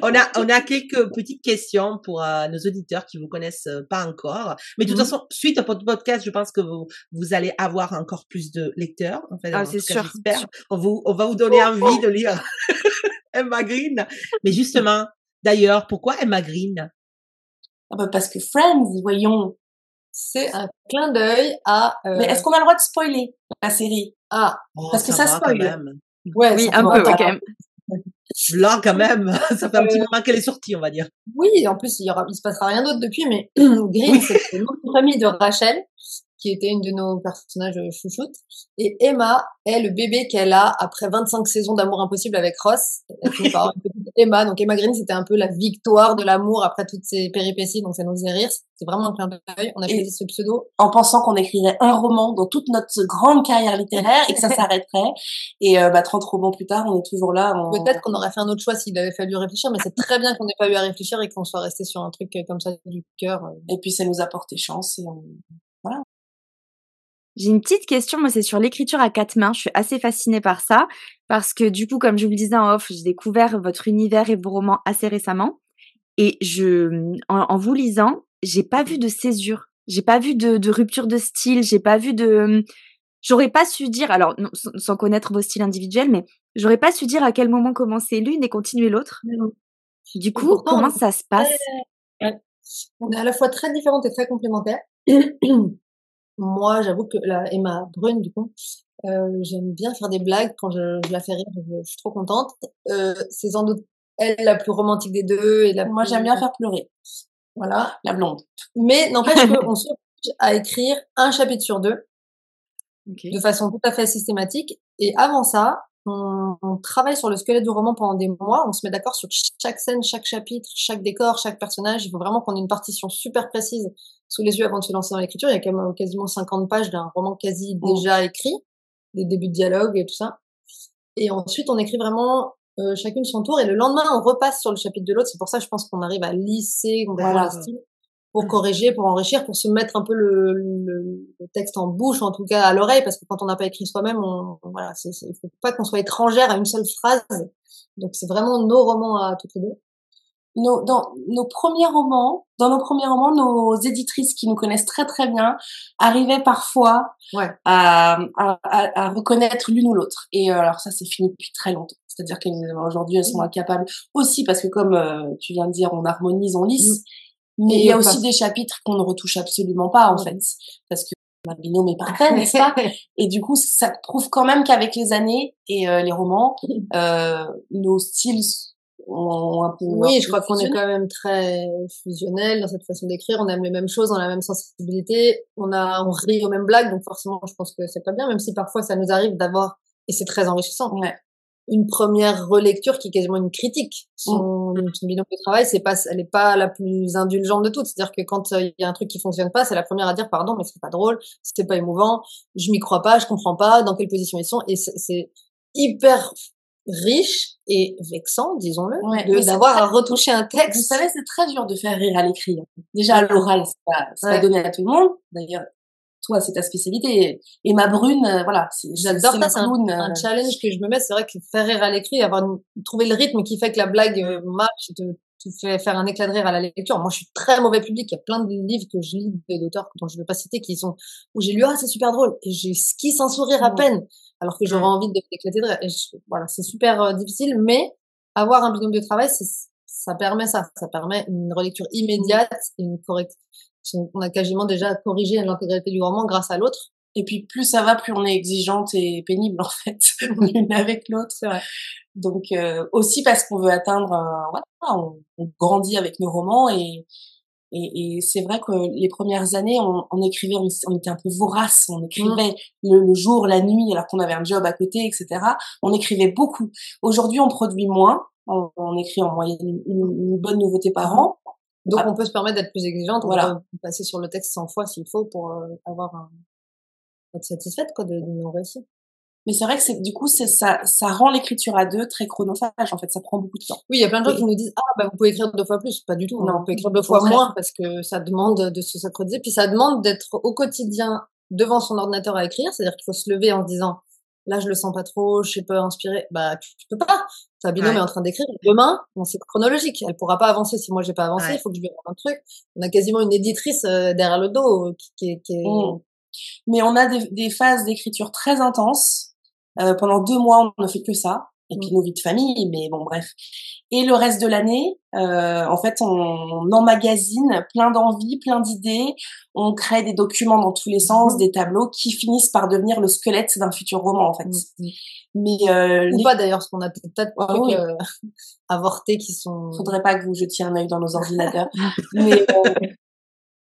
On a on a quelques petites questions pour euh, nos auditeurs qui vous connaissent euh, pas encore. Mais de toute Mhm. façon, suite à votre podcast, je pense que vous vous allez avoir encore plus de lecteurs. En fait, Ah, c'est cas, sûr. On vous on va vous donner envie de lire Emma Green. Mais justement, d'ailleurs, pourquoi Emma Green? Ah bah, parce que Friends, voyons. C'est un clin d'œil à. euh, Mais est-ce qu'on a le droit de spoiler la série? ah, Oh, Parce que ça va, spoil. quand même. ouais, Oui, ça un peut- peu, quand même. Là, quand même, ça fait un petit moment qu'elle est sortie, on va dire. Oui, en plus, il y aura, il se passera rien d'autre depuis, mais Green, c'est le nom de famille de Rachel. Qui était une de nos personnages euh, chouchoutes. Et Emma est le bébé qu'elle a après 25 saisons d'amour impossible avec Ross. Elle finit par avoir une petite Emma. Donc Emma Green, c'était un peu la victoire de l'amour après toutes ces péripéties. Donc ça nous faisait rire. C'est vraiment un clin d'œil. On a choisi ce pseudo. en pensant qu'on écrirait un roman dans toute notre grande carrière littéraire et que ça s'arrêterait. Et euh, bah, 30 romans plus tard, on est toujours là. Peut-être qu'on aurait fait un autre choix s'il avait fallu réfléchir, mais c'est très bien qu'on n'ait pas eu à réfléchir et qu'on soit resté sur un truc euh, comme ça du cœur. euh. Et puis ça nous a porté chance. Et on... J'ai une petite question, moi c'est sur l'écriture à quatre mains. Je suis assez fascinée par ça parce que du coup, comme je vous le disais en off, j'ai découvert votre univers et vos romans assez récemment. Et je, en, en vous lisant, j'ai pas vu de césure, j'ai pas vu de, de rupture de style, j'ai pas vu de, j'aurais pas su dire, alors non, sans, connaître vos styles individuels, mais j'aurais pas su dire à quel moment commencer l'une et continuer l'autre. Du coup, pourtant, comment ça se passe? On est à la fois très différentes et très complémentaires. Moi, j'avoue que la Emma Brune, du coup, euh, j'aime bien faire des blagues quand je, je la fais rire, je, je suis trop contente. Euh, c'est sans doute elle la plus romantique des deux et la Moi, plus- j'aime bien faire pleurer. Voilà. La blonde. Mais n'empêche qu'on s'oblige à écrire un chapitre sur deux Ok. de façon tout à fait systématique. Et avant ça, on, on travaille sur le squelette du roman pendant des mois. On se met d'accord sur chaque scène, chaque chapitre, chaque décor, chaque personnage. Il faut vraiment qu'on ait une partition super précise sous les yeux avant de se lancer dans l'écriture. Il y a quand même quasiment 50 pages d'un roman quasi Oh. déjà écrit, des débuts de dialogue et tout ça. Et ensuite, on écrit vraiment euh, chacune son tour. Et le lendemain, on repasse sur le chapitre de l'autre. C'est pour ça, je pense qu'on arrive à lisser complètement Voilà. le style pour corriger, pour enrichir, pour se mettre un peu le, le, le texte en bouche, en tout cas à l'oreille, parce que quand on n'a pas écrit soi-même, on, voilà, c'est, c'est- il faut pas qu'on soit étrangère à une seule phrase. Donc c'est vraiment nos romans à toutes les deux. Nos, dans nos premiers romans, dans nos premiers romans, nos éditrices qui nous connaissent très très bien arrivaient parfois Ouais. à, à, à- reconnaître l'une ou l'autre. Et euh, alors ça, c'est fini depuis très longtemps. C'est-à-dire qu'aujourd'hui, elles sont incapables aussi parce que comme euh, tu viens de dire, on harmonise, on lisse. Mais Et il y a aussi des chapitres qu'on ne retouche absolument pas en fait, parce que ma binôme est parfait, n'est-ce pas? Et du coup, ça prouve quand même qu'avec les années et euh, les romans, euh, nos styles ont un peu. Oui, je crois qu'on est quand même très fusionnel dans cette façon d'écrire. On aime les mêmes choses, on a la même sensibilité, on a, on rit aux mêmes blagues, donc forcément, je pense que c'est pas bien, même si parfois ça nous arrive d'avoir, et c'est très enrichissant, Ouais. une première relecture qui est quasiment une critique. Son, son binôme de travail, c'est pas, elle est pas la plus indulgente de toutes. C'est-à-dire que quand euh, il y a un truc qui fonctionne pas, c'est la première à dire pardon, mais c'est pas drôle, c'est pas émouvant, je m'y crois pas, je comprends pas dans quelle position ils sont, et c'est hyper riche et vexant, disons-le, Ouais, d'avoir à retoucher un Vous texte. savez, c'est très dur de faire rire à l'écrit. hein. Déjà, à l'oral, c'est pas, c'est pas Ouais. donné à tout le monde. D'ailleurs, toi, c'est ta spécialité. Et ma brune, euh, voilà, J'adore ça, c'est un, clown, un euh, challenge que je me mets. C'est vrai que faire rire à l'écrit, avoir une- trouver le rythme qui fait que la blague euh, marche, te fait faire un éclat de rire à la lecture. Moi, je suis très mauvais public. Il y a plein de livres que je lis d'auteurs dont je ne vais pas citer qui sont où j'ai lu ah c'est super drôle et j'esquisse un sourire à peine alors que j'aurais envie de d'éclater de rire. Et je- voilà, c'est super euh, difficile, mais avoir un binôme de travail, ça permet ça. Ça permet une relecture immédiate, et une correct. On a quasiment déjà corrigé l'intégralité du roman grâce à l'autre. Et puis, plus ça va, plus on est exigeante et pénible, en fait, l'une avec l'autre. Donc, euh, aussi parce qu'on veut atteindre, un- voilà, on, on grandit avec nos romans et, et, et c'est vrai que les premières années, on, on écrivait, on, on était un peu vorace, on écrivait le, le jour, la nuit, alors qu'on avait un job à côté, etc. On écrivait beaucoup. Aujourd'hui, on produit moins, on, on écrit en moyenne une, une bonne nouveauté par an. Donc, Ah. on peut se permettre d'être plus exigeante. On Voilà. peut passer sur le texte 100 fois s'il faut pour euh, avoir un... être satisfaite quoi, de, de nos récits. Mais c'est vrai que c'est, du coup, c'est, ça, ça rend l'écriture à deux très chronophage, en fait, ça prend beaucoup de temps. Oui, il y a plein de gens qui nous disent Ah, bah, vous pouvez écrire deux fois plus. Pas du tout. Non, on peut écrire deux fois moins parce que ça demande de se synchroniser. Puis ça demande d'être au quotidien devant son ordinateur à écrire. C'est-à-dire qu'il faut se lever en se disant Là, je le sens pas trop, je suis pas inspirée. Bah, tu, tu peux pas. Ta binôme Ouais. est en train d'écrire. Demain, bon, c'est chronologique. Elle pourra pas avancer si moi j'ai pas avancé. Il Ouais. faut que je lui rende un truc. On a quasiment une éditrice euh, derrière le dos euh, qui, qui est, qui est- Mm. Mais on a des, des phases d'écriture très intenses. Euh, pendant deux mois, on ne fait que ça. Et puis Mm. nos vies de famille, mais bon, bref. Et le reste de l'année, euh, en fait, on, on emmagasine plein d'envies, plein d'idées. On crée des documents dans tous les sens, Mhm. des tableaux qui finissent par devenir le squelette d'un futur roman, en fait. Mm. Mais euh, Ou les- pas d'ailleurs, parce qu'on a peut-être de Ah oui. euh, avortés qui sont. faudrait pas que vous jetiez un œil dans nos ordinateurs. mais, euh,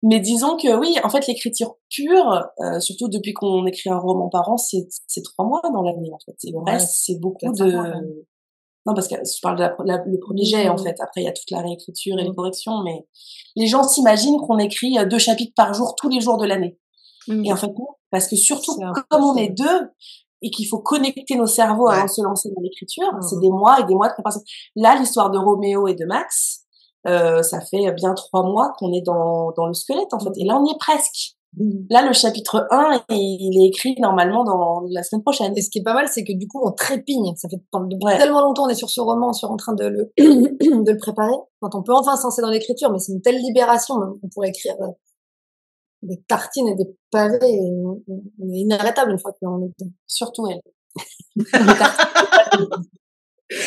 Mais disons que oui, en fait, l'écriture pure, euh, surtout depuis qu'on écrit un roman par an, c'est trois mois dans l'année en fait. Et le Ouais, reste, c'est beaucoup de mois, non parce que je parle de la- le premier jet en fait. Après, il y a toute la réécriture et les Mhm. corrections, mais les gens s'imaginent qu'on écrit euh, deux chapitres par jour tous les jours de l'année. Mm. Et en fait, non, parce que surtout comme on est deux et qu'il faut connecter nos cerveaux Ouais. avant de se lancer dans l'écriture, c'est des mois et des mois de préparation. Là, l'histoire de Roméo et de Max, euh, ça fait bien trois mois qu'on est dans, dans le squelette en fait. Et là, on y est presque. Là, le chapitre 1, il est écrit normalement dans la semaine prochaine. Et ce qui est pas mal, c'est que du coup, on trépigne. Ça fait Ouais. tellement longtemps, on est sur ce roman, sur en train de le, de le préparer. Quand on peut enfin se lancer dans l'écriture, mais c'est une telle libération, on pourrait écrire euh, des tartines et des pavés. et on est inarrêtable une fois qu'on est. Surtout elle.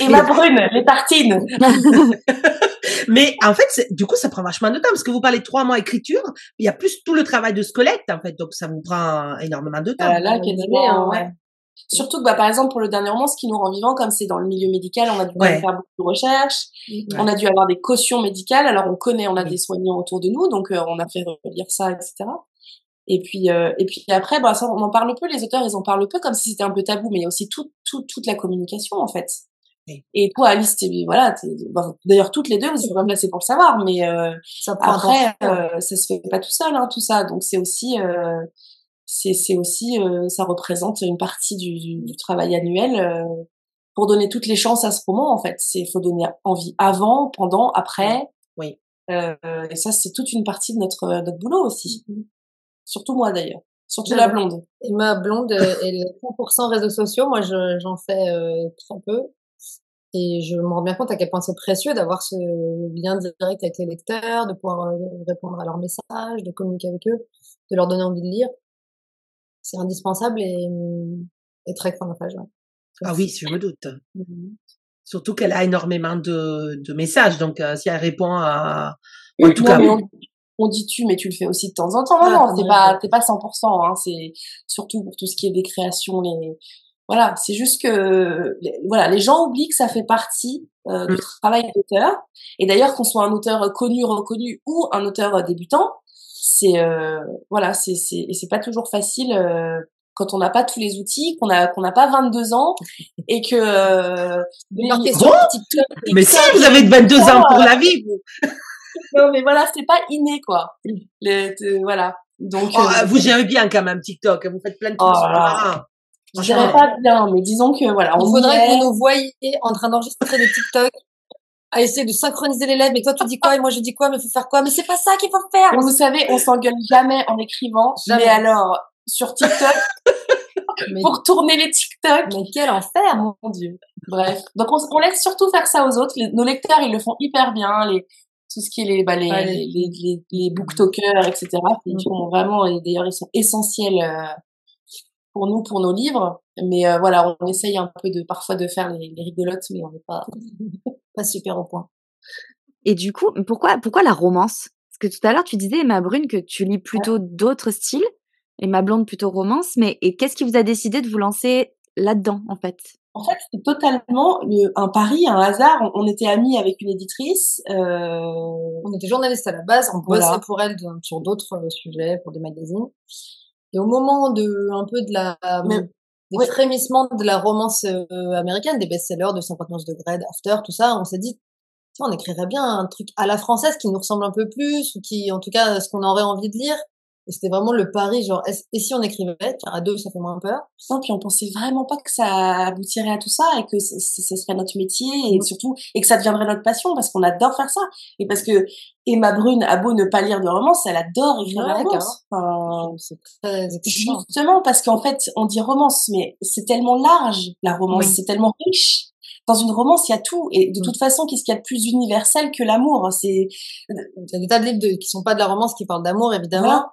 et ma brune, les tartines. Mais en fait, c'est- du coup, ça prend vachement de temps parce que vous parlez trois mois écriture. Il y a plus tout le travail de squelette, en fait. Donc, ça vous prend énormément de temps. Euh, là, quasiment, est, hein, ouais. Surtout que, bah, par exemple, pour le dernier roman, ce qui nous rend vivant, comme c'est dans le milieu médical, on a dû Ouais. faire beaucoup de recherches. Ouais. On a dû avoir des cautions médicales. Alors, on connaît, on a des soignants autour de nous, donc euh, on a fait relire ça, etc. Et puis, euh, et puis après, bah, ça, on en parle peu. Les auteurs, ils en parlent peu, comme si c'était un peu tabou. Mais il y a aussi tout, tout, toute la communication, en fait. Et toi, Alice, t'es- voilà. bon, D'ailleurs, toutes les deux, vous êtes pas placées pour le savoir, mais euh, Ça après, fou. euh, ça se fait pas tout seul, hein, tout ça. Donc c'est aussi, euh, c'est aussi, euh, ça représente une partie du, du, du travail annuel euh, pour donner toutes les chances à ce roman. En fait, c'est faut donner envie avant, pendant, après. Oui. Euh, et ça, c'est toute une partie de notre notre boulot aussi. Surtout moi d'ailleurs. Surtout la blonde. Et ma blonde euh, est le 100% réseaux sociaux. Moi, je- j'en fais euh, très peu. Et je me rends bien compte à quel point c'est précieux d'avoir ce lien direct avec les lecteurs, de pouvoir euh, répondre à leurs messages, de communiquer avec eux, de leur donner envie de lire. C'est indispensable et, et très chronophage. ouais. Ah oui, je me doute. Mhm. Surtout qu'elle a énormément de, de messages. Donc, euh, si elle répond à, en tout Non, cas, mais on, on dit tu, mais tu le fais aussi de temps en temps. Non, Ah, non, comme t'es pas, t'es pas 100%. Hein, c'est surtout pour tout ce qui est des créations, les, voilà, c'est juste que, voilà, les gens oublient que ça fait partie euh, du Mm. travail d'auteur. Et d'ailleurs, qu'on soit un auteur connu, reconnu ou un auteur débutant, c'est, euh, voilà, c'est, c'est, et c'est pas toujours facile. euh, quand on n'a pas tous les outils, qu'on a qu'on n'a pas 22 ans et que euh, les-. TikTok, mais si vous avez 22 ans pour la vie, vous, non mais voilà c'est pas inné quoi Le- te- voilà donc Oh, euh, vous gérez bien quand même TikTok. Vous faites plein de trucs Oh je dirais pas bien mais disons que voilà Il on faudrait que est. vous nous voyiez en train d'enregistrer des TikTok à essayer de synchroniser les lèvres. Mais toi, tu dis quoi et moi, je dis quoi Mais faut faire quoi Mais c'est pas ça qu'il faut faire. Vous savez on s'engueule jamais en écrivant Jamais. mais alors sur TikTok Mais, pour tourner les TikTok mais quel enfer mon dieu bref donc on, on laisse surtout faire ça aux autres Les- nos lecteurs ils le font hyper bien les tout ce qui est les bah, les, Ouais, les, les- les, les booktokers etc ils font vraiment et d'ailleurs ils sont essentiels euh, pour nous pour nos livres mais euh, voilà on essaye un peu de parfois de faire les, les rigolotes mais on n'est pas pas super au point Et du coup, pourquoi, pourquoi la romance? Parce que tout à l'heure, tu disais, Emma Brune, que tu lis plutôt d'autres styles, Emma Blonde plutôt romance, mais et qu'est-ce qui vous a décidé de vous lancer là-dedans, en fait? En fait, c'était totalement le- un pari, un hasard. On, on était amis avec une éditrice. Euh, On était journalistes à la base, on bossait Voilà. pour elle de- sur d'autres euh, sujets, pour des magazines. Et au moment de un peu de la Mais- des ouais. frémissements de la romance euh, américaine, des best-sellers de 59 degrés, d'After, tout ça, on s'est dit on écrirait bien un truc à la française qui nous ressemble un peu plus ou qui en tout cas ce qu'on aurait envie de lire. Et c'était vraiment le pari genre et si on écrivait? À deux ça fait moins peur. non, puis on pensait vraiment pas que ça aboutirait à tout ça et que ce, serait notre métier et surtout et que ça deviendrait notre passion parce qu'on adore faire ça et parce que Emma Brune a beau ne pas lire de romance, elle adore écrire Ouais, la romance. Enfin, C'est très excitant. Justement, parce qu'en fait, on dit romance, mais c'est tellement large, la romance, Oui. c'est tellement riche. Dans une romance, il y a tout. Et de Mm. toute façon, qu'est-ce qu'il y a de plus universel que l'amour? C'est Il y a des tas de livres de- qui sont pas de la romance qui parlent d'amour évidemment. Voilà.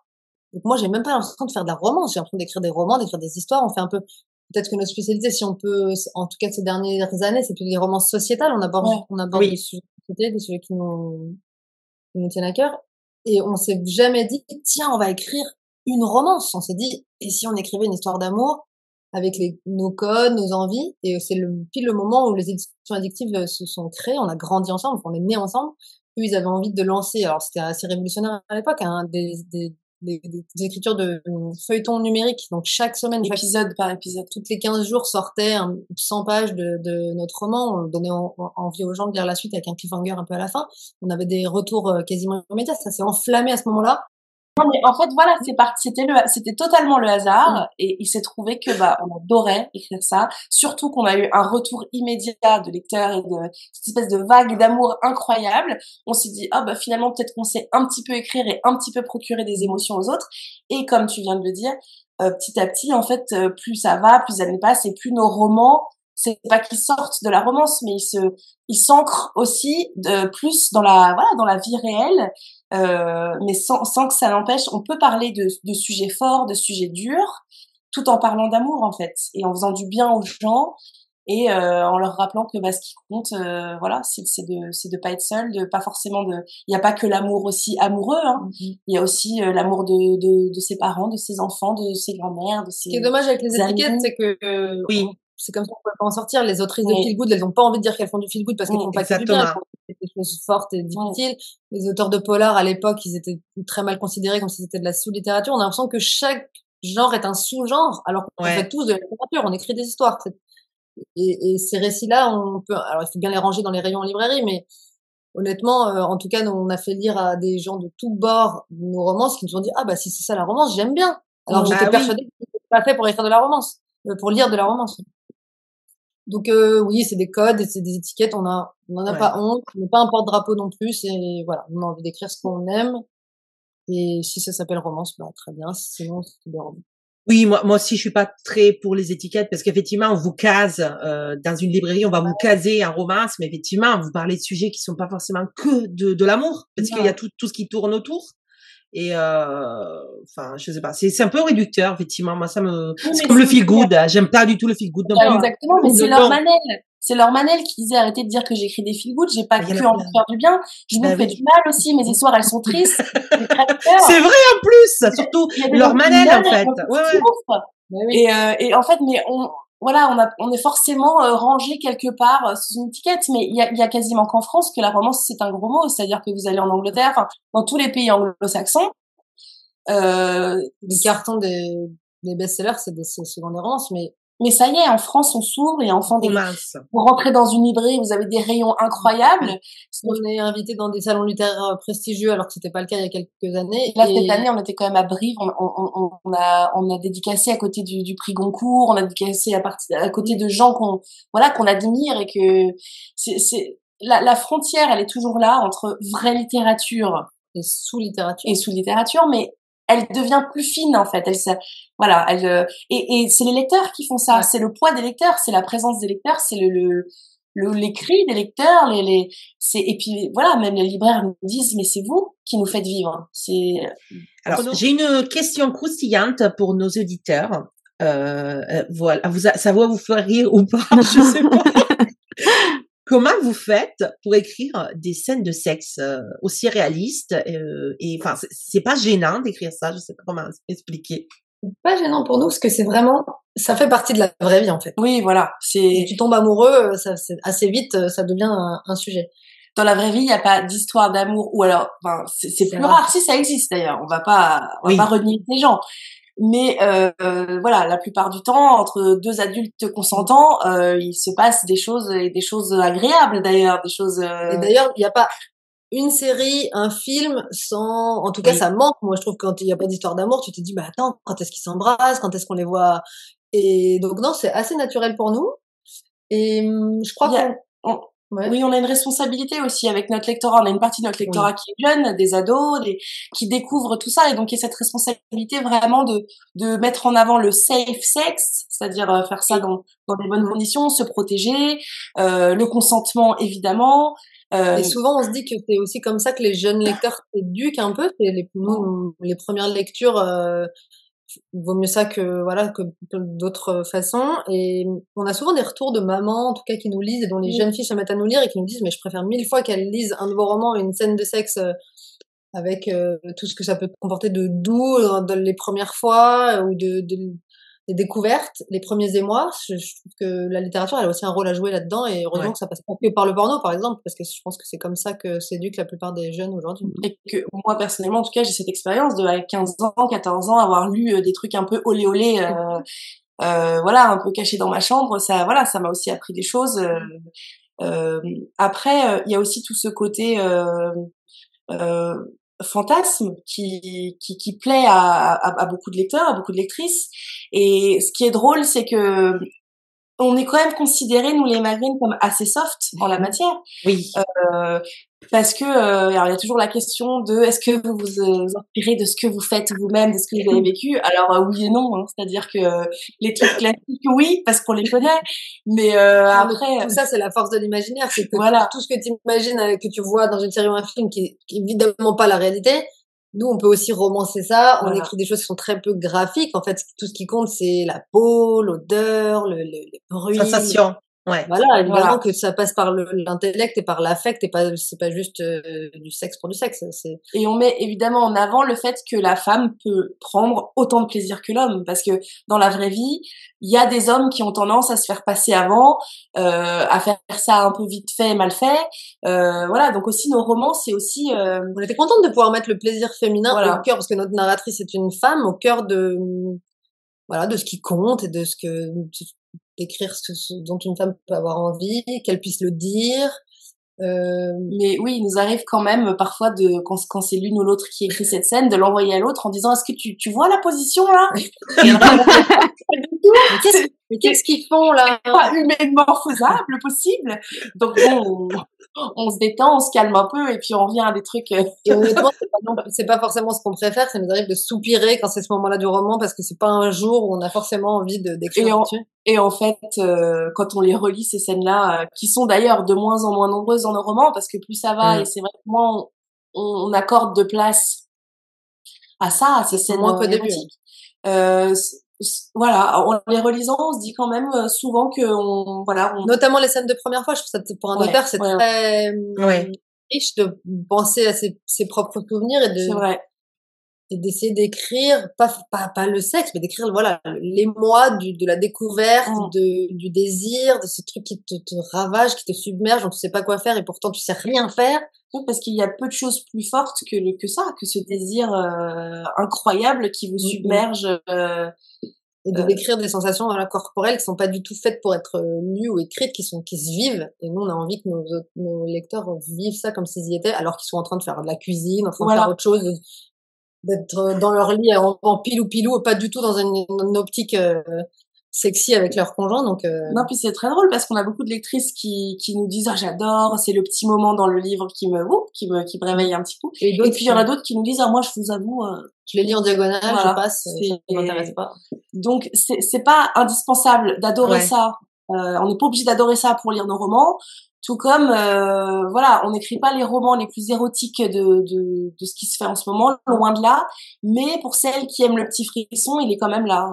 Donc moi, j'ai même pas l'impression de faire de la romance. J'ai l'impression d'écrire des romans, d'écrire des histoires. On fait un peu, peut-être que notre spécialité, si on peut, en tout cas ces dernières années, c'est plus des romances sociétales. On aborde, Ouais. on aborde Oui. des sujets des sujets qui nous, qui nous tiennent à cœur. Et on s'est jamais dit, tiens, on va écrire une romance. On s'est dit, et si on écrivait une histoire d'amour avec les, nos codes, nos envies? Et c'est le, pile le moment où les éditions addictives euh, se sont créées. On a grandi ensemble, on est nés ensemble. qu'eux, ils avaient envie de lancer, alors c'était assez révolutionnaire à l'époque, hein, des, des, des, des écritures de euh, feuilletons numériques. Donc chaque semaine, Épisode par épisode. toutes les 15 jours sortait un, 100 pages de, de notre roman. On donnait en- en- envie aux gens de lire la suite avec un cliffhanger un peu à la fin. On avait des retours euh, quasiment immédiats. Ça s'est enflammé à ce moment-là. Non, mais en fait, voilà, c'est parti. C'était le, c'était totalement le hasard, et il s'est trouvé que bah, on adorait écrire ça. Surtout qu'on a eu un retour immédiat de lecteurs et de cette espèce de vague d'amour incroyable. On s'est dit, ah bah finalement peut-être qu'on sait un petit peu écrire et un petit peu procurer des émotions aux autres. Et comme tu viens de le dire, euh, petit à petit, en fait, euh, plus ça va, plus les années passent, et plus nos romans, c'est pas qu'ils sortent de la romance, mais ils se, ils s'ancrent aussi de, plus dans la, voilà, dans la vie réelle. Euh, mais sans, sans que ça n'empêche, on peut parler de, de sujets forts, de sujets durs, tout en parlant d'amour en fait, et en faisant du bien aux gens, et euh, en leur rappelant que bah, ce qui compte, euh, voilà, c'est de c'est de pas être seul, de pas forcément de, il n'y a pas que l'amour aussi amoureux, hein. il y a aussi euh, l'amour de, de de ses parents, de ses enfants, de ses grand-mères, de ses. Ce qui est dommage avec les étiquettes, c'est que euh, Oui. on- c'est comme ça qu'on peut pas en sortir. Les autrices Oui. de feel good, elles ont pas envie de dire qu'elles font du feel good parce qu'elles Oui, font pas que du bien. Elles font des choses fortes et difficiles. Les auteurs de polar à l'époque, ils étaient très mal considérés comme si c'était de la sous-littérature. On a l'impression que chaque genre est un sous-genre, alors qu'on Ouais. fait tous de la littérature. On écrit des histoires. Et, et ces récits-là, on peut, alors il faut bien les ranger dans les rayons en librairie, mais honnêtement, euh, en tout cas, nous, on a fait lire à des gens de tous bords nos romances qui nous ont dit, ah bah si c'est ça la romance, j'aime bien. Alors Bah j'étais oui. persuadée que c'était pas fait pour écrire de la romance, euh, pour lire de la romance. Donc euh, oui, c'est des codes, et c'est des étiquettes, on a, on en a Ouais. pas honte, on n'est pas un porte-drapeau non plus, et voilà, on a envie d'écrire ce qu'on aime. Et si ça s'appelle romance, bah très bien, sinon c'est des romans. Oui, moi, moi aussi, je suis pas très pour les étiquettes parce qu'effectivement, on vous case euh, dans une librairie, on va vous caser un romance, mais effectivement, vous parlez de sujets qui sont pas forcément que de, de l'amour, parce qu'il y a tout, tout ce qui tourne autour. Et euh, enfin, je sais pas, c'est c'est un peu réducteur, effectivement. Moi, ça me, c'est comme le feel good. J'aime pas du tout le feel good non plus. exactement, mais c'est leur manel. C'est leur manel qui disait arrêtez de dire que j'écris des feel good, j'ai pas que envie de faire du bien, je vous Bah fais oui. du mal aussi, mes histoires elles sont tristes, c'est vrai en plus, surtout leur manel en fait. Ouais, ouais. oui. Et, euh, et en fait, mais on, voilà, on, a, on est forcément euh, rangé quelque part euh, sous une étiquette, mais il y a, quasiment qu'en France que la romance c'est un gros mot, c'est-à-dire que vous allez en Angleterre, dans tous les pays anglo-saxons, euh, les cartons des, best-sellers, c'est des- c'est souvent des romances, mais mais ça y est, en France on s'ouvre et enfin, des, Romance. vous rentrez dans une librairie, vous avez des rayons incroyables. on est invité dans des salons littéraires euh, prestigieux alors que c'était pas le cas il y a quelques années. Là, et- cette année, on était quand même à Brive. On, on, on, on a, on a dédicacé à côté du, du prix Goncourt. On a dédicacé à, partir, à côté de gens qu'on, voilà, qu'on admire et que c'est, la, la frontière, elle est toujours là entre vraie littérature et sous littérature. et sous-littérature, mais elle devient plus fine, en fait. Elle, ça, voilà, elle, euh, et, et c'est les lecteurs qui font ça. Ouais. C'est le poids des lecteurs, c'est la présence des lecteurs, c'est le, le, cris des lecteurs, les, les, c'est, et puis, voilà, même les libraires nous disent, mais c'est vous qui nous faites vivre. C'est, Alors, j'ai une question croustillante pour nos auditeurs. Euh, euh, voilà, vous, ça va vous faire rire ou pas, je sais pas. Comment vous faites pour écrire des scènes de sexe euh, aussi réalistes euh, et enfin c'est- pas gênant d'écrire ça, je sais pas comment expliquer. C'est pas gênant pour nous parce que c'est vraiment, ça fait partie de la vraie vie en fait. oui, voilà, c'est, tu tombes amoureux, euh, ça, c'est assez vite, ça devient un, un sujet. dans la vraie vie, il n'y a pas d'histoire d'amour, ou alors, enfin, c'est c'est C'est plus rare. rare. Si ça existe d'ailleurs, on va pas, on va Oui. pas renier les gens. Mais euh, voilà, la plupart du temps, entre deux adultes consentants, euh, il se passe des choses et des choses agréables d'ailleurs, des choses. euh, Et d'ailleurs, il n'y a pas une série, un film sans, en tout cas, Oui. ça manque. Moi, je trouve que quand il n'y a pas d'histoire d'amour, tu te dis, bah attends, quand est-ce qu'ils s'embrassent, quand est-ce qu'on les voit? Et donc non, c'est assez naturel pour nous. Et hum, je crois a- qu'on, ouais. Oui, on a une responsabilité aussi avec notre lectorat. On a une partie de notre lectorat qui est jeune, des ados, des, qui découvrent tout ça. Et donc, il y a cette responsabilité vraiment de, de mettre en avant le safe sex, c'est-à-dire euh, faire ça dans, dans des bonnes conditions, se protéger, euh, le consentement, évidemment. Euh, Et souvent, on se dit que c'est aussi comme ça que les jeunes lecteurs s'éduquent un peu. C'est les, nous, les premières lectures, euh, vaut mieux ça que voilà que d'autres façons. Et on a souvent des retours de mamans, en tout cas, qui nous lisent et dont les Oui. jeunes filles se mettent à nous lire et qui nous disent mais je préfère mille fois qu'elles lisent un de vos romans, une scène de sexe euh, avec euh, tout ce que ça peut comporter de doux dans, dans les premières fois euh, ou de, de les découvertes, les premiers émois. Je, je trouve que la littérature, elle a aussi un rôle à jouer là-dedans et heureusement Ouais. que ça passe pas que par le porno, par exemple, parce que je pense que c'est comme ça que s'éduquent la plupart des jeunes aujourd'hui. Et que moi, personnellement, en tout cas, j'ai cette expérience de, à 15 ans, 14 ans, avoir lu euh, des trucs un peu olé olé, euh, euh, voilà, un peu cachés dans ma chambre. Ça, voilà, ça m'a aussi appris des choses. euh, euh, après, il y a aussi tout ce côté euh, euh, fantasme qui, qui, qui plaît à, à, à beaucoup de lecteurs, à beaucoup de lectrices. Et ce qui est drôle, c'est que on est quand même considérés, nous les maghrines, comme assez soft en la matière. Oui. Euh, parce que euh, alors il y a toujours la question de est-ce que vous vous, euh, vous inspirez de ce que vous faites vous-même, de ce que vous avez vécu? Alors euh, oui et non, hein. c'est-à-dire que euh, les trucs classiques oui parce qu'on les connaît, mais euh, après tout ça, c'est la force de l'imaginaire. C'est que Voilà. tout ce que tu imagines, que tu vois dans une série ou un film qui est qui est évidemment pas la réalité, nous, on peut aussi romancer ça. On Voilà. écrit des choses qui sont très peu graphiques. En fait, tout ce qui compte, c'est la peau, l'odeur, le, le, les bruits. Sensation. Ouais. Voilà, évidemment Voilà. que ça passe par le- l'intellect et par l'affect et pas, c'est pas juste euh, du sexe pour du sexe. Et on met évidemment en avant le fait que la femme peut prendre autant de plaisir que l'homme parce que dans la vraie vie, il y a des hommes qui ont tendance à se faire passer avant, euh, à faire ça un peu vite fait, mal fait. Euh, voilà, donc aussi nos romans, c'est aussi euh, on était contente de pouvoir mettre le plaisir féminin Voilà. au cœur parce que notre narratrice est une femme au cœur de, voilà, de ce qui compte et de ce que, d'écrire ce, ce dont une femme peut avoir envie, qu'elle puisse le dire. Euh, Mais oui, il nous arrive quand même parfois de quand, quand c'est l'une ou l'autre qui écrit cette scène, de l'envoyer à l'autre en disant est-ce que tu, tu vois la position là? Qu'est-ce, mais qu'est-ce qu'ils font là pas humainement faisable possible. Donc bon, on, on se détend, on se calme un peu et puis on revient à des trucs. euh, Et honnêtement, c'est pas, forcément ce qu'on préfère. Ça nous arrive de soupirer quand c'est ce moment-là du roman parce que c'est pas un jour où on a forcément envie de d'écrire Et. Et en fait, euh, quand on les relit ces scènes-là, euh, qui sont d'ailleurs de moins en moins nombreuses dans nos romans, parce que plus ça va, Mm. et c'est vrai que moins on, on accorde de place à ça, à ces scènes Moins qu'au euh, voilà, en les relisant, on se dit quand même euh, souvent que on, voilà, on, Notamment les scènes de première fois. Je trouve ça pour un Ouais, auteur c'est ouais, très Ouais. riche de penser à ses, ses propres souvenirs et de d'essayer d'écrire pas, pas pas le sexe mais d'écrire voilà l'émoi du de la découverte Mm. de du désir de ce truc qui te, te ravage qui te submerge dont tu sais pas quoi faire et pourtant tu sais rien faire Oui, parce qu'il y a peu de choses plus fortes que que ça, que ce désir euh, incroyable qui vous submerge. euh, et de Euh. décrire des sensations voilà, corporelles qui sont pas du tout faites pour être euh, lues ou écrites qui sont qui se vivent et nous on a envie que nos, nos lecteurs vivent ça comme s'ils y étaient alors qu'ils sont en train de faire de la cuisine en train Voilà. de faire autre chose d'être euh, dans leur lit en, en pilou pilou pas du tout dans une, une optique euh, sexy avec leur conjoint donc euh, Non, puis c'est très drôle parce qu'on a beaucoup de lectrices qui, qui nous disent ah j'adore, c'est le petit moment dans le livre qui me ouh, qui me qui me réveille un petit coup. et, puis il y en a d'autres qui nous disent ah moi je vous avoue euh, je les lis en diagonale Voilà. je passe euh, ça m'intéresse pas donc c'est c'est pas indispensable d'adorer Ouais. ça. Euh, on n'est pas obligé d'adorer ça pour lire nos romans. Tout comme euh, voilà, on n'écrit pas les romans les plus érotiques de, de de ce qui se fait en ce moment, loin de là. Mais pour celles qui aiment le petit frisson, il est quand même là.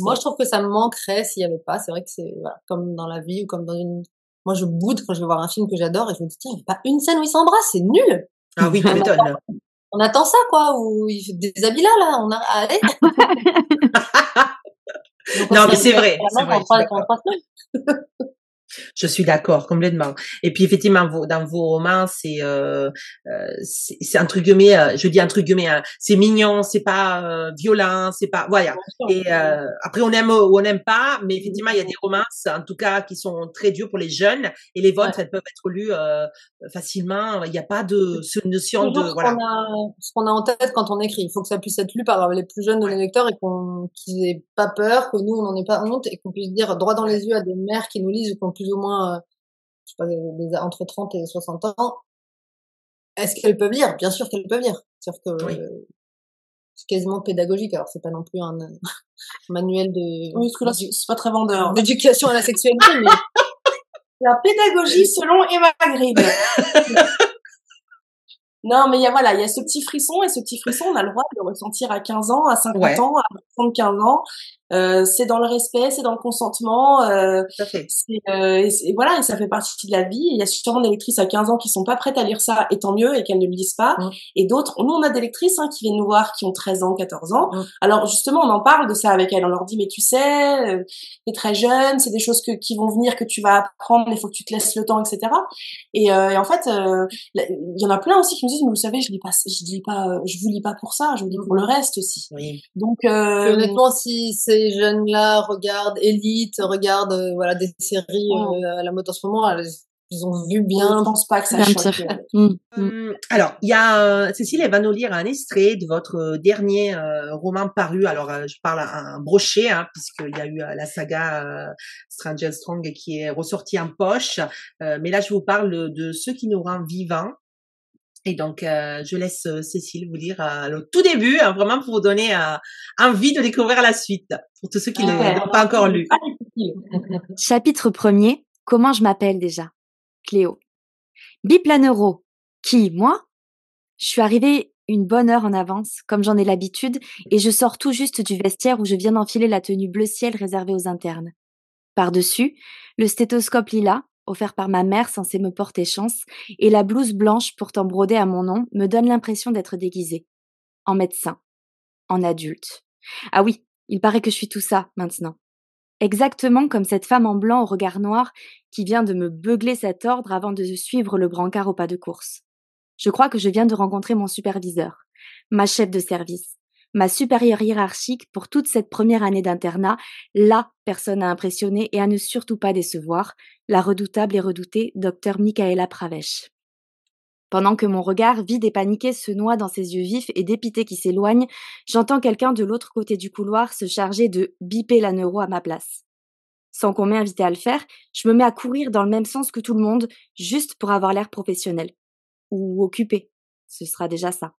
Moi je trouve que ça me manquerait s'il y avait pas. C'est vrai que c'est voilà, comme dans la vie ou comme dans une moi je boude quand je vais voir un film que j'adore et je me dis tiens il y a pas une scène où ils s'embrassent c'est nul. Ah oui, tu m'étonnes. on attend ça quoi où il fait des habits là là on a allez. Donc, on Non, mais c'est vrai, vrai, je suis d'accord complètement. Et puis effectivement, vos- dans vos romans, c'est euh, euh, c'est entre guillemets, euh, je dis entre guillemets, hein, c'est mignon, c'est pas euh, violent, c'est pas voilà. Et euh, après, on aime ou on n'aime pas, mais effectivement, il y a des romances, en tout cas, qui sont très dures pour les jeunes, et les vôtres, elles peuvent être lues euh, facilement. Il n'y a pas de cette notion de ce voilà. qu'on a, ce qu'on a en tête quand on écrit. Il faut que ça puisse être lu par les plus jeunes de nos lecteurs et qu'on, qu'ils aient pas peur, que nous, on n'en ait pas honte et qu'on puisse dire droit dans les yeux à des mères qui nous lisent qui ont plus ou moins, euh, je sais pas, des- entre 30 et 60 ans. Est-ce qu'elles peuvent lire? Bien sûr qu'elles peuvent lire. C'est-à-dire que, Oui. euh, c'est quasiment pédagogique. Alors, c'est pas non plus un, manuel de, Oui, parce que là c'est c'est pas très vendeur. d'éducation à la sexualité, mais La pédagogie selon Emma Green. non, mais il y a, voilà, il y a ce petit frisson, et ce petit frisson, on a le droit de le ressentir à 15 ans, à 50 Ouais. ans, à 75 ans. Euh, c'est dans le respect, c'est dans le consentement. Euh, c'est, euh, et, c'est- et voilà, et ça fait partie de la vie. Il y a sûrement des lectrices à 15 ans qui sont pas prêtes à lire ça, et tant mieux, et qu'elles ne le lisent pas. Mm. Et d'autres, nous on a des lectrices hein, qui viennent nous voir, qui ont 13 ans, 14 ans. Mm. Alors justement, on en parle de ça avec elles. On leur dit, mais tu sais, euh, t'es très jeune, c'est des choses que, qui vont venir, que tu vas apprendre, mais il faut que tu te laisses le temps, etc. Et, euh, et en fait, euh, il y en a plein aussi qui me disent, mais vous savez, je lis pas, je lis pas, je vous lis pas pour ça, je vous lis pour le reste aussi. Oui. Donc, euh, honnêtement, si ces jeunes-là regardent Elite, regardent euh, voilà des séries euh, à la mode en ce moment, elles- ils ont vu je bien. pense pas que ça choque. sûr. euh, Mm, mm. Hum, Alors, il y a euh, Cécile, elle va nous lire un extrait de votre euh, dernier euh, roman paru. Alors, euh, je parle à un brochet, hein, puisqu'il y a eu euh, la saga euh, Stranger Strong qui est ressortie en poche. Euh, mais là, je vous parle de ce qui nous rend vivants. Et donc, euh, je laisse euh, Cécile vous lire euh, le tout début, hein, vraiment pour vous donner euh, envie de découvrir la suite, pour tous ceux qui ne Ouais. l'ont pas encore lu. Difficile. Chapitre 1er. Comment je m'appelle déjà? Cléo. Biplanero. Qui Moi Je suis arrivée une bonne heure en avance, comme j'en ai l'habitude, et je sors tout juste du vestiaire où je viens d'enfiler la tenue bleu ciel réservée aux internes. Par-dessus, le stéthoscope lilas, offert par ma mère censée me porter chance, et la blouse blanche pourtant brodée à mon nom me donne l'impression d'être déguisée. En médecin. En adulte. Ah oui, il paraît que je suis tout ça, maintenant. Exactement comme cette femme en blanc au regard noir qui vient de me beugler cet ordre avant de suivre le brancard au pas de course. Je crois que je viens de rencontrer mon superviseur, ma chef de service, ma supérieure hiérarchique pour toute cette première année d'internat, la personne à impressionner et à ne surtout pas décevoir, la redoutable et redoutée docteur Michaela Pravesh. Pendant que mon regard vide et paniqué se noie dans ses yeux vifs et dépités qui s'éloignent, j'entends quelqu'un de l'autre côté du couloir se charger de biper la neuro à ma place. Sans qu'on m'ait invité à le faire, je me mets à courir dans le même sens que tout le monde, juste pour avoir l'air professionnel. Ou occupé. Ce sera déjà ça.